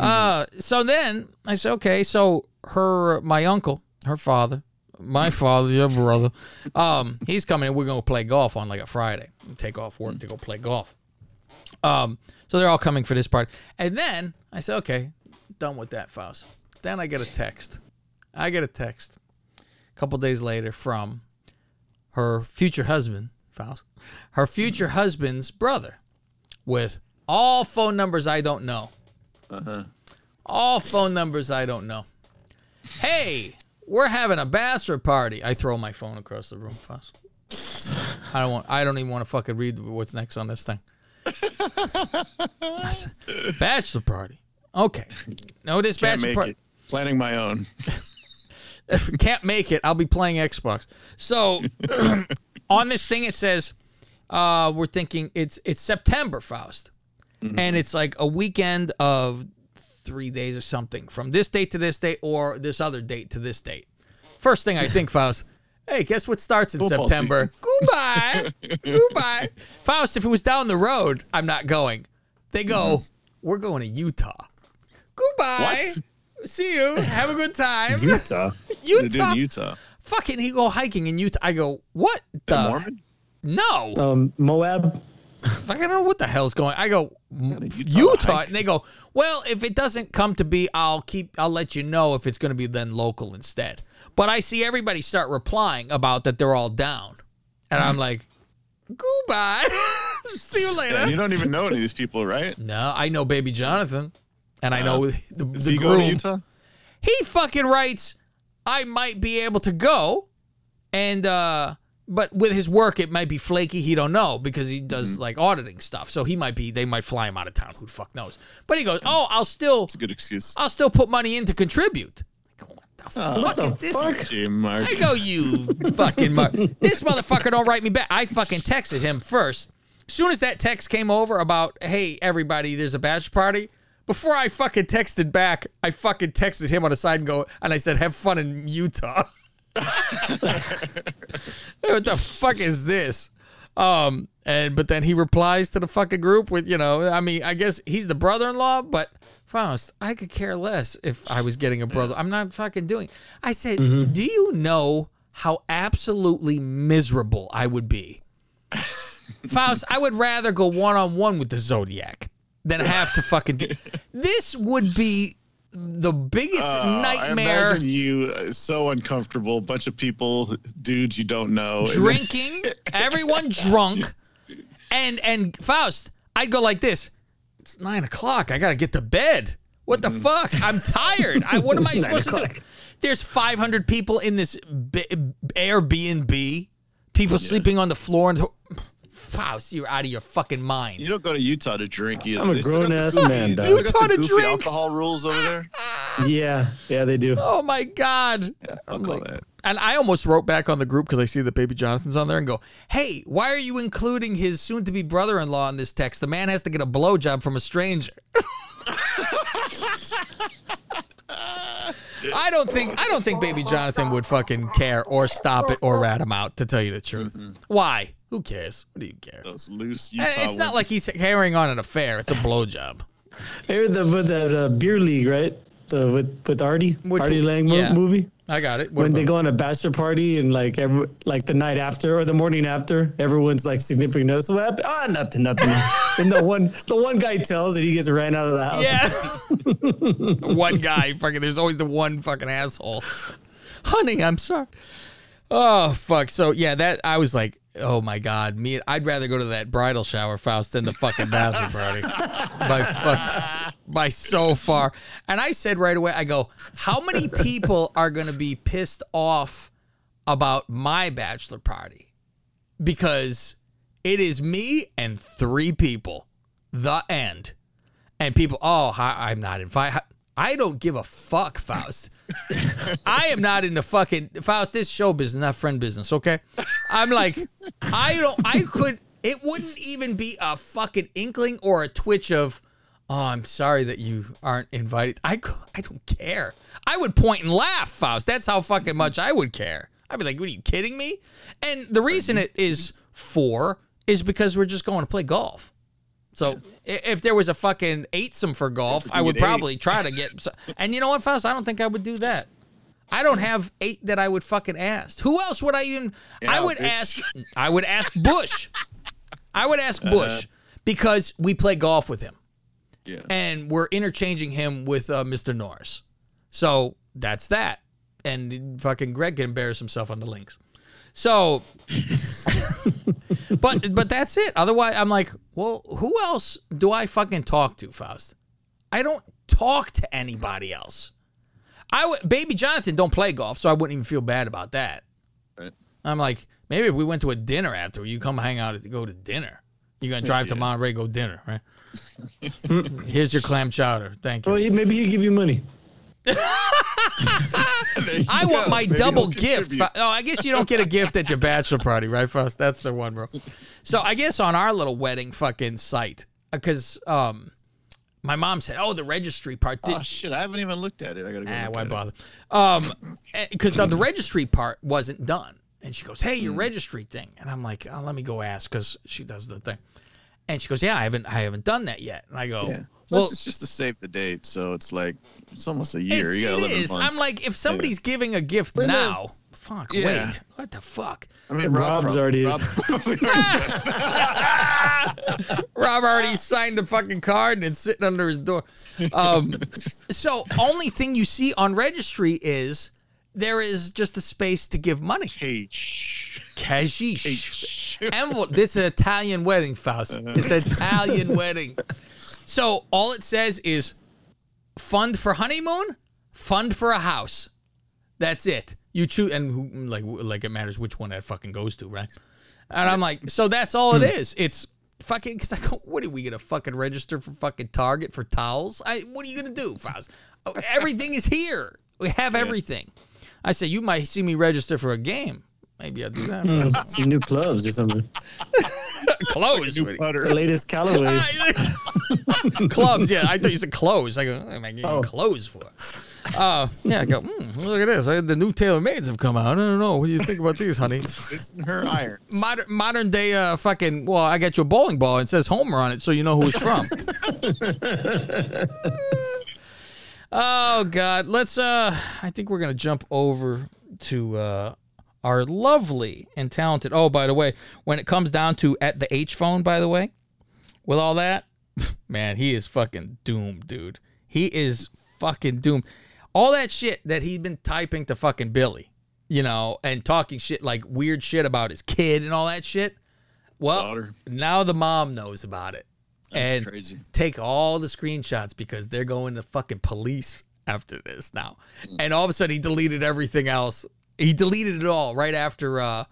Speaker 7: Uh, so then I said, okay, so her, my uncle, her father, my father, your brother, um, he's coming. and We're gonna play golf on like a Friday. Take off work to go play golf. Um, so they're all coming for this part, and then I said, okay, done with that, Faust. Then I get a text. I get a text a couple days later from her future husband, Faust, her future husband's brother, with all phone numbers I don't know. Uh-huh. All phone numbers I don't know. Hey, we're having a bachelor party. I throw my phone across the room, Faust. I don't want. I don't even want to fucking read what's next on this thing. Bachelor party. Okay. No, this
Speaker 14: Can't
Speaker 7: bachelor party.
Speaker 14: it. Planning my own.
Speaker 7: if we can't make it, I'll be playing Xbox. So on this thing it says uh, we're thinking it's it's September, Faust. And it's like a weekend of three days or something from this date to this date or this other date to this date. First thing I think, Faust, hey, guess what starts in
Speaker 14: Football
Speaker 7: September? Goodbye. Goodbye. Faust, if it was down the road, I'm not going. They go, we're going to Utah. Goodbye. What? See you. Have a good time.
Speaker 15: Utah.
Speaker 7: Utah.
Speaker 14: in Utah.
Speaker 7: Fucking, he go hiking in Utah. I go, what the?
Speaker 14: Mormon?
Speaker 7: No.
Speaker 15: Um, Moab.
Speaker 7: I don't know what the hell's going. I go
Speaker 14: Utah
Speaker 7: Utah, and they go, well, if it doesn't come to be, I'll keep, I'll let you know if it's going to be then local instead. But I see everybody start replying about that they're all down, and I'm like, goodbye, see you later.
Speaker 14: And you don't even know any of these people, right?
Speaker 7: no, I know Baby Jonathan, and I know the,
Speaker 14: Is
Speaker 7: the
Speaker 14: he going to
Speaker 7: groom.
Speaker 14: Utah?
Speaker 7: He fucking writes, I might be able to go, and uh, but with his work, it might be flaky. He don't know because he does
Speaker 14: Mm-hmm.
Speaker 7: like auditing stuff. So he might be. They might fly him out of town. Who the fuck knows? But he goes, oh, I'll still,
Speaker 14: It's a good excuse.
Speaker 7: I'll still put money in to contribute. Go, what the fuck
Speaker 15: what the
Speaker 7: is this?
Speaker 15: fuck?
Speaker 14: Gee, Mark.
Speaker 7: I go, you fucking mark. This motherfucker don't write me back. I fucking texted him first. Soon as that text came over about, hey, everybody, there's a bachelor party. Before I fucking texted back, I fucking texted him on the side and go, and I said, have fun in Utah. what the fuck is this? Um, and but then he replies to the fucking group with, you know, I mean, I guess he's the brother-in-law, but Faust, I could care less if I was getting a brother. I'm not fucking doing. I said, do you know how absolutely miserable I would be? Faust, I would rather go one on one with the Zodiac than have to fucking do. This would be the biggest
Speaker 14: Uh, I
Speaker 7: nightmare.
Speaker 14: imagine you uh, so uncomfortable. bunch of people, dudes you don't know.
Speaker 7: drinking, everyone drunk, and and Faust, I'd go like this. It's nine o'clock. I gotta get to bed. What the fuck? I'm tired. I, what am I supposed to do? There's 500 people in this B- Airbnb. People sleeping on the floor and Faust, you're out of your fucking mind.
Speaker 14: You don't go to Utah to drink either.
Speaker 15: I'm a
Speaker 14: They still got the
Speaker 15: grown-ass
Speaker 14: goofy-
Speaker 15: man,
Speaker 14: they
Speaker 15: dog.
Speaker 14: still got
Speaker 7: Utah
Speaker 14: the
Speaker 7: to
Speaker 14: goofy
Speaker 7: drink.
Speaker 14: alcohol rules over there.
Speaker 15: Yeah, yeah, they do.
Speaker 7: Oh my god.
Speaker 14: Fuck all that.
Speaker 7: And I almost wrote back on the group because I see that Baby Jonathan's on there and go, "Hey, why are you including his soon-to-be brother-in-law in this text? The man has to get a blowjob from a stranger." I don't think I don't think Baby Jonathan would fucking care or stop it or rat him out. To tell you the truth, mm-hmm. why? Who cares? What do you care?
Speaker 14: Those loose
Speaker 7: And it's not like he's carrying on an affair. It's a blowjob.
Speaker 15: Here the with that uh, beer league, right? The with with Artie,
Speaker 7: Which
Speaker 15: Artie
Speaker 7: one?
Speaker 15: Lange mo-
Speaker 7: Yeah.
Speaker 15: movie.
Speaker 7: I got it. What
Speaker 15: when they go on a bachelor party and like every like the night after or the morning after, everyone's like significant other. So what happened? Ah, nothing, nothing. and the one the one guy tells that he gets ran out of the house.
Speaker 7: Yeah. one guy, fucking. There's always the one fucking asshole. Honey, I'm sorry. Oh fuck. So yeah, that I was like, oh my god, me. I'd rather go to that bridal shower, Faust, than the fucking bachelor party. by fuck, by so far. And I said right away, I go, how many people are gonna be pissed off about my bachelor party? Because it is me and three people. The end. And people, oh, I'm not invited. I don't give a fuck, Faust. I am not in the fucking Faust. This show business, not friend business. Okay, I'm like, I don't. I could. It wouldn't even be a fucking inkling or a twitch of, oh, I'm sorry that you aren't invited. I I don't care. I would point and laugh, Faust. That's how fucking much I would care. I'd be like, what are you kidding me? And the reason it is four is because we're just going to play golf. So if there was a fucking eightsome for golf, I would
Speaker 14: get eight.
Speaker 7: probably try to get. And you know what, Faust? I don't think I would do that. I don't have eight that I would fucking ask. Who else would I even? I would
Speaker 14: bitch.
Speaker 7: ask. I would ask Bush. I would ask Bush because we play golf with him,
Speaker 14: Yeah.
Speaker 7: and we're interchanging him with uh, Mr. Norris. So that's that. And fucking Greg can embarrass himself on the links. So, but but that's it. Otherwise, I'm like, well, who else do I fucking talk to, Faust? I don't talk to anybody else. I would, baby Jonathan don't play golf, so I wouldn't even feel bad about that.
Speaker 14: Right.
Speaker 7: I'm like, maybe if we went to a dinner after, you come hang out to go to dinner. You're gonna drive to Monterey, go dinner, right? Here's your clam chowder. Thank you.
Speaker 15: Well, maybe he'll give you money.
Speaker 7: I want my double gift. Oh, I guess you don't get a gift at your bachelor party, right, Faust? That's the one, bro. So I guess on our little wedding fucking site, because um, my mom said, "Oh, the registry part." Did,
Speaker 14: Oh shit! I haven't even looked at it. I gotta go.
Speaker 7: Ah, why bother? Um, because the, the registry part wasn't done, and she goes, "Hey, your registry thing," and I'm like, oh, "Let me go ask," because she does the thing, and she goes, "Yeah, I haven't, I haven't done that yet," and I go,
Speaker 14: Yeah.
Speaker 7: "Well,
Speaker 14: it's just to save the date, so it's like it's almost a year.
Speaker 7: it's,
Speaker 14: you got
Speaker 7: it
Speaker 14: 11
Speaker 7: is.
Speaker 14: months.
Speaker 7: I'm like, if somebody's giving a gift
Speaker 14: Well, no.
Speaker 7: now, fuck,
Speaker 14: Yeah.
Speaker 7: wait, what the fuck?"
Speaker 14: I mean, Rob,
Speaker 15: Rob's already-
Speaker 14: Rob's probably already
Speaker 7: Rob already signed the fucking card and it's sitting under his door. Um, so only thing you see on registry is there is just a space to give money.
Speaker 14: Cash.
Speaker 7: Cashish. Envelope. This is an Italian wedding, Faust. Uh-huh. It's an Italian wedding. So all it says is fund for honeymoon, fund for a house. That's it. You choose, and who, like, like it matters which one that fucking goes to, right? And I'm like, so that's all it hmm. is. It's fucking. Because I go, what are we gonna fucking register for fucking Target for towels? I, what are you gonna do, Faust? Oh, everything is here. We have everything. I said, you might see me register for a game. Maybe I'll do that. Faust.
Speaker 15: some new clubs or something.
Speaker 7: Clothes.
Speaker 14: new.
Speaker 15: The latest Callaway.
Speaker 7: Clubs, yeah. I thought you said clothes. I go, what am I getting
Speaker 15: Oh.
Speaker 7: clothes for? Uh, yeah, I go, mm, look at this. The new TaylorMades have come out. I don't know. What do you think about these, honey?
Speaker 14: It's her iron.
Speaker 7: Modern, modern day uh, fucking, well, I got you a bowling ball. It says Homer on it, so you know who it's from. oh, God. Let's, uh, I think we're going to jump over to, uh, our lovely and talented. Oh, by the way, when it comes down to at the H phone, by the way, with all that, man, he is fucking doomed, dude. He is fucking doomed. All that shit that he'd been typing to fucking Billy, you know, and talking shit like weird shit about his kid and all that shit. Well,
Speaker 14: Daughter.
Speaker 7: now the mom knows about it.
Speaker 14: That's
Speaker 7: and
Speaker 14: crazy.
Speaker 7: take all the screenshots because they're going to fucking police after this now. Hmm. And all of a sudden he deleted everything else. He deleted it all right after uh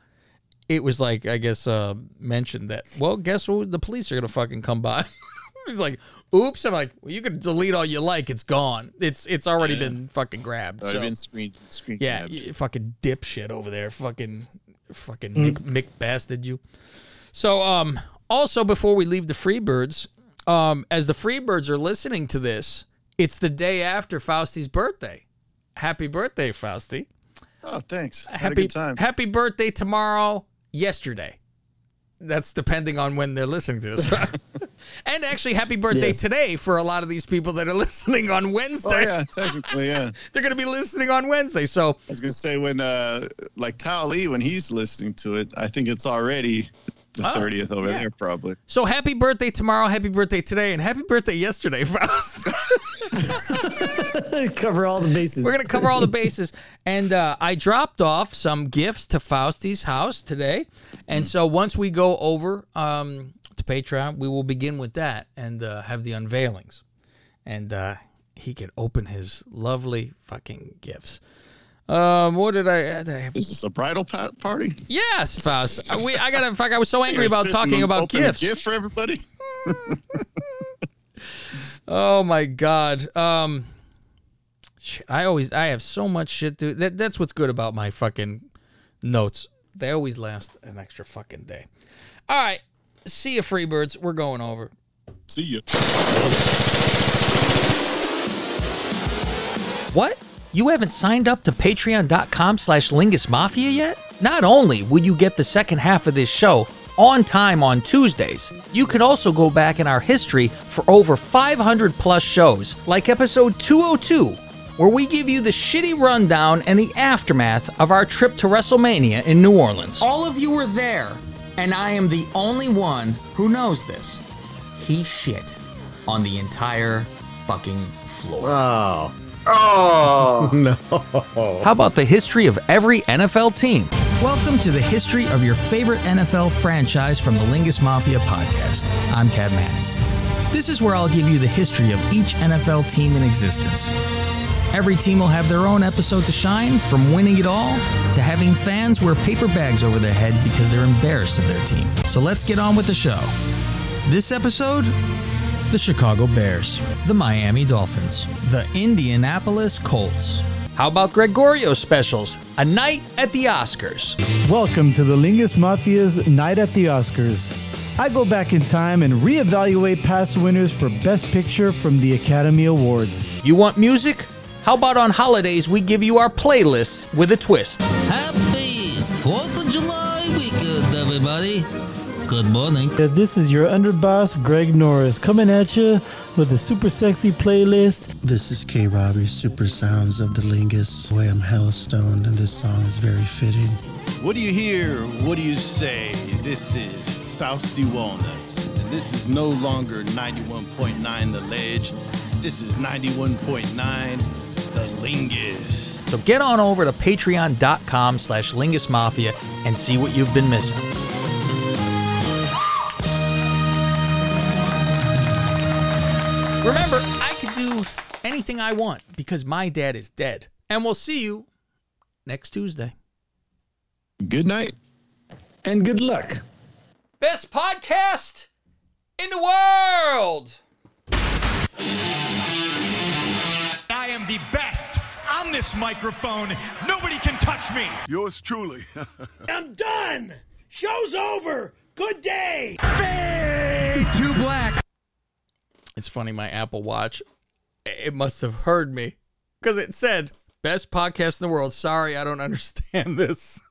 Speaker 7: it was like I guess uh mentioned that well guess what the police are gonna fucking come by. He's like, "Oops!" I'm like, well, "You can delete all you like. It's gone. It's it's already
Speaker 14: Yeah.
Speaker 7: been fucking grabbed."
Speaker 14: Already
Speaker 7: so-
Speaker 14: been screen screen
Speaker 7: yeah, you fucking dipshit over there. Fucking, fucking
Speaker 14: Mm.
Speaker 7: Mick, Mick bastard you. So, um, also before we leave the Freebirds, um, as the Freebirds are listening to this, it's the day after Fausti's birthday. Happy birthday, Fausti.
Speaker 14: Oh, thanks. Had a
Speaker 7: Happy
Speaker 14: good time.
Speaker 7: Happy birthday tomorrow. Yesterday. That's depending on when they're listening to this. and actually, happy birthday
Speaker 14: Yes.
Speaker 7: today for a lot of these people that are listening on Wednesday.
Speaker 14: Oh yeah, technically, yeah.
Speaker 7: They're gonna be listening on Wednesday. So
Speaker 14: I was gonna say when uh like Tao Lee when he's listening to it, I think it's already the
Speaker 7: Oh,
Speaker 14: thirtieth over
Speaker 7: yeah.
Speaker 14: there probably.
Speaker 7: So happy birthday tomorrow, happy birthday today, and happy birthday yesterday, Faust.
Speaker 15: cover all the bases.
Speaker 7: We're gonna cover all the bases. And uh, I dropped off some gifts to Fausti's house today, and so once we go over um, to Patreon, we will begin with that and uh, have the unveilings, and uh, he can open his lovely fucking gifts. Um, what did I? did I have?
Speaker 14: Is this a bridal pa- party?
Speaker 7: Yes, Faust. We, I gotta. Fuck. I was so angry about talking about gifts.
Speaker 14: gift for everybody.
Speaker 7: Oh my god. Um I always I have so much shit to that that's what's good about my fucking notes. They always last an extra fucking day. All right. See you freebirds. We're going over.
Speaker 14: See you.
Speaker 7: What? You haven't signed up to patreon.com slash Lingus Mafia yet? Not only will you get the second half of this show on time on Tuesdays, you can also go back in our history for over 500 plus shows, like episode 202, where we give you the shitty rundown and the aftermath of our trip to WrestleMania in New Orleans. All of you were there, and I am the only one who knows this. He shit on the entire fucking floor.
Speaker 17: Oh. Oh. no.
Speaker 7: How about the history of every NFL team? Welcome to the history of your favorite NFL franchise from the Lingus Mafia podcast. I'm Cab Manning. This is where I'll give you the history of each NFL team in existence. Every team will have their own episode to shine, from winning it all to having fans wear paper bags over their head because they're embarrassed of their team. So let's get on with the show. This episode the Chicago Bears, the Miami Dolphins, the Indianapolis Colts. How about Gregorio specials? A night at the Oscars.
Speaker 4: Welcome to the Lingus Mafia's Night at the Oscars. I go back in time and reevaluate past winners for Best Picture from the Academy Awards.
Speaker 7: You want music? How about on holidays we give you our playlist with a twist?
Speaker 18: Happy 4th of July weekend, everybody. Good morning.
Speaker 4: This is your underboss, Greg Norris, coming at you with a super sexy playlist.
Speaker 19: This is K. Robbie, Super Sounds of the Lingus. Boy, I'm hella stoned, and this song is very fitting.
Speaker 20: What do you hear? What do you say? This is Fausty Walnuts. And this is no longer 91.9 The Ledge. This is 91.9 The Lingus.
Speaker 7: So get on over to patreon.com slash Lingus Mafia and see what you've been missing. Remember, I can do anything I want because my dad is dead. And we'll see you next Tuesday.
Speaker 14: Good night.
Speaker 15: And good luck.
Speaker 7: Best podcast in the world.
Speaker 21: I am the best on this microphone. Nobody can touch me.
Speaker 22: Yours truly.
Speaker 21: I'm done. Show's over. Good day.
Speaker 7: Too black. It's funny, my Apple Watch, it must have heard me because it said best podcast in the world. Sorry, I don't understand this.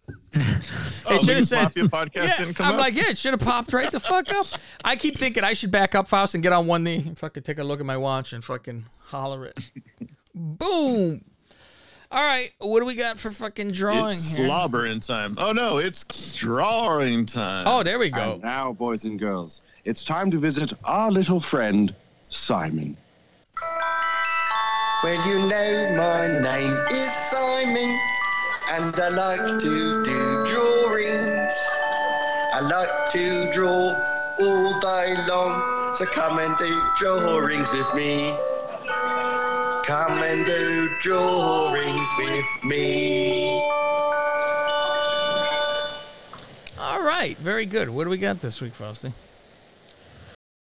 Speaker 14: Oh,
Speaker 7: it should have said
Speaker 14: podcast
Speaker 7: yeah, I'm
Speaker 14: up?
Speaker 7: like, yeah, it should have popped right the fuck up. I keep thinking I should back up Faust and get on one knee and fucking take a look at my watch and fucking holler it. Boom. All right, what do we got for fucking drawing
Speaker 14: It's
Speaker 7: here?
Speaker 14: slobbering time. Oh no, it's drawing time.
Speaker 7: Oh, there we go.
Speaker 23: And now, boys and girls, it's time to visit our little friend, Simon.
Speaker 24: Well, you know my name is Simon, and I like to do drawings. I like to draw all day long, so come and do drawings with me. Come and do drawings with me.
Speaker 7: All right, very good. What do we got this week, Fausty?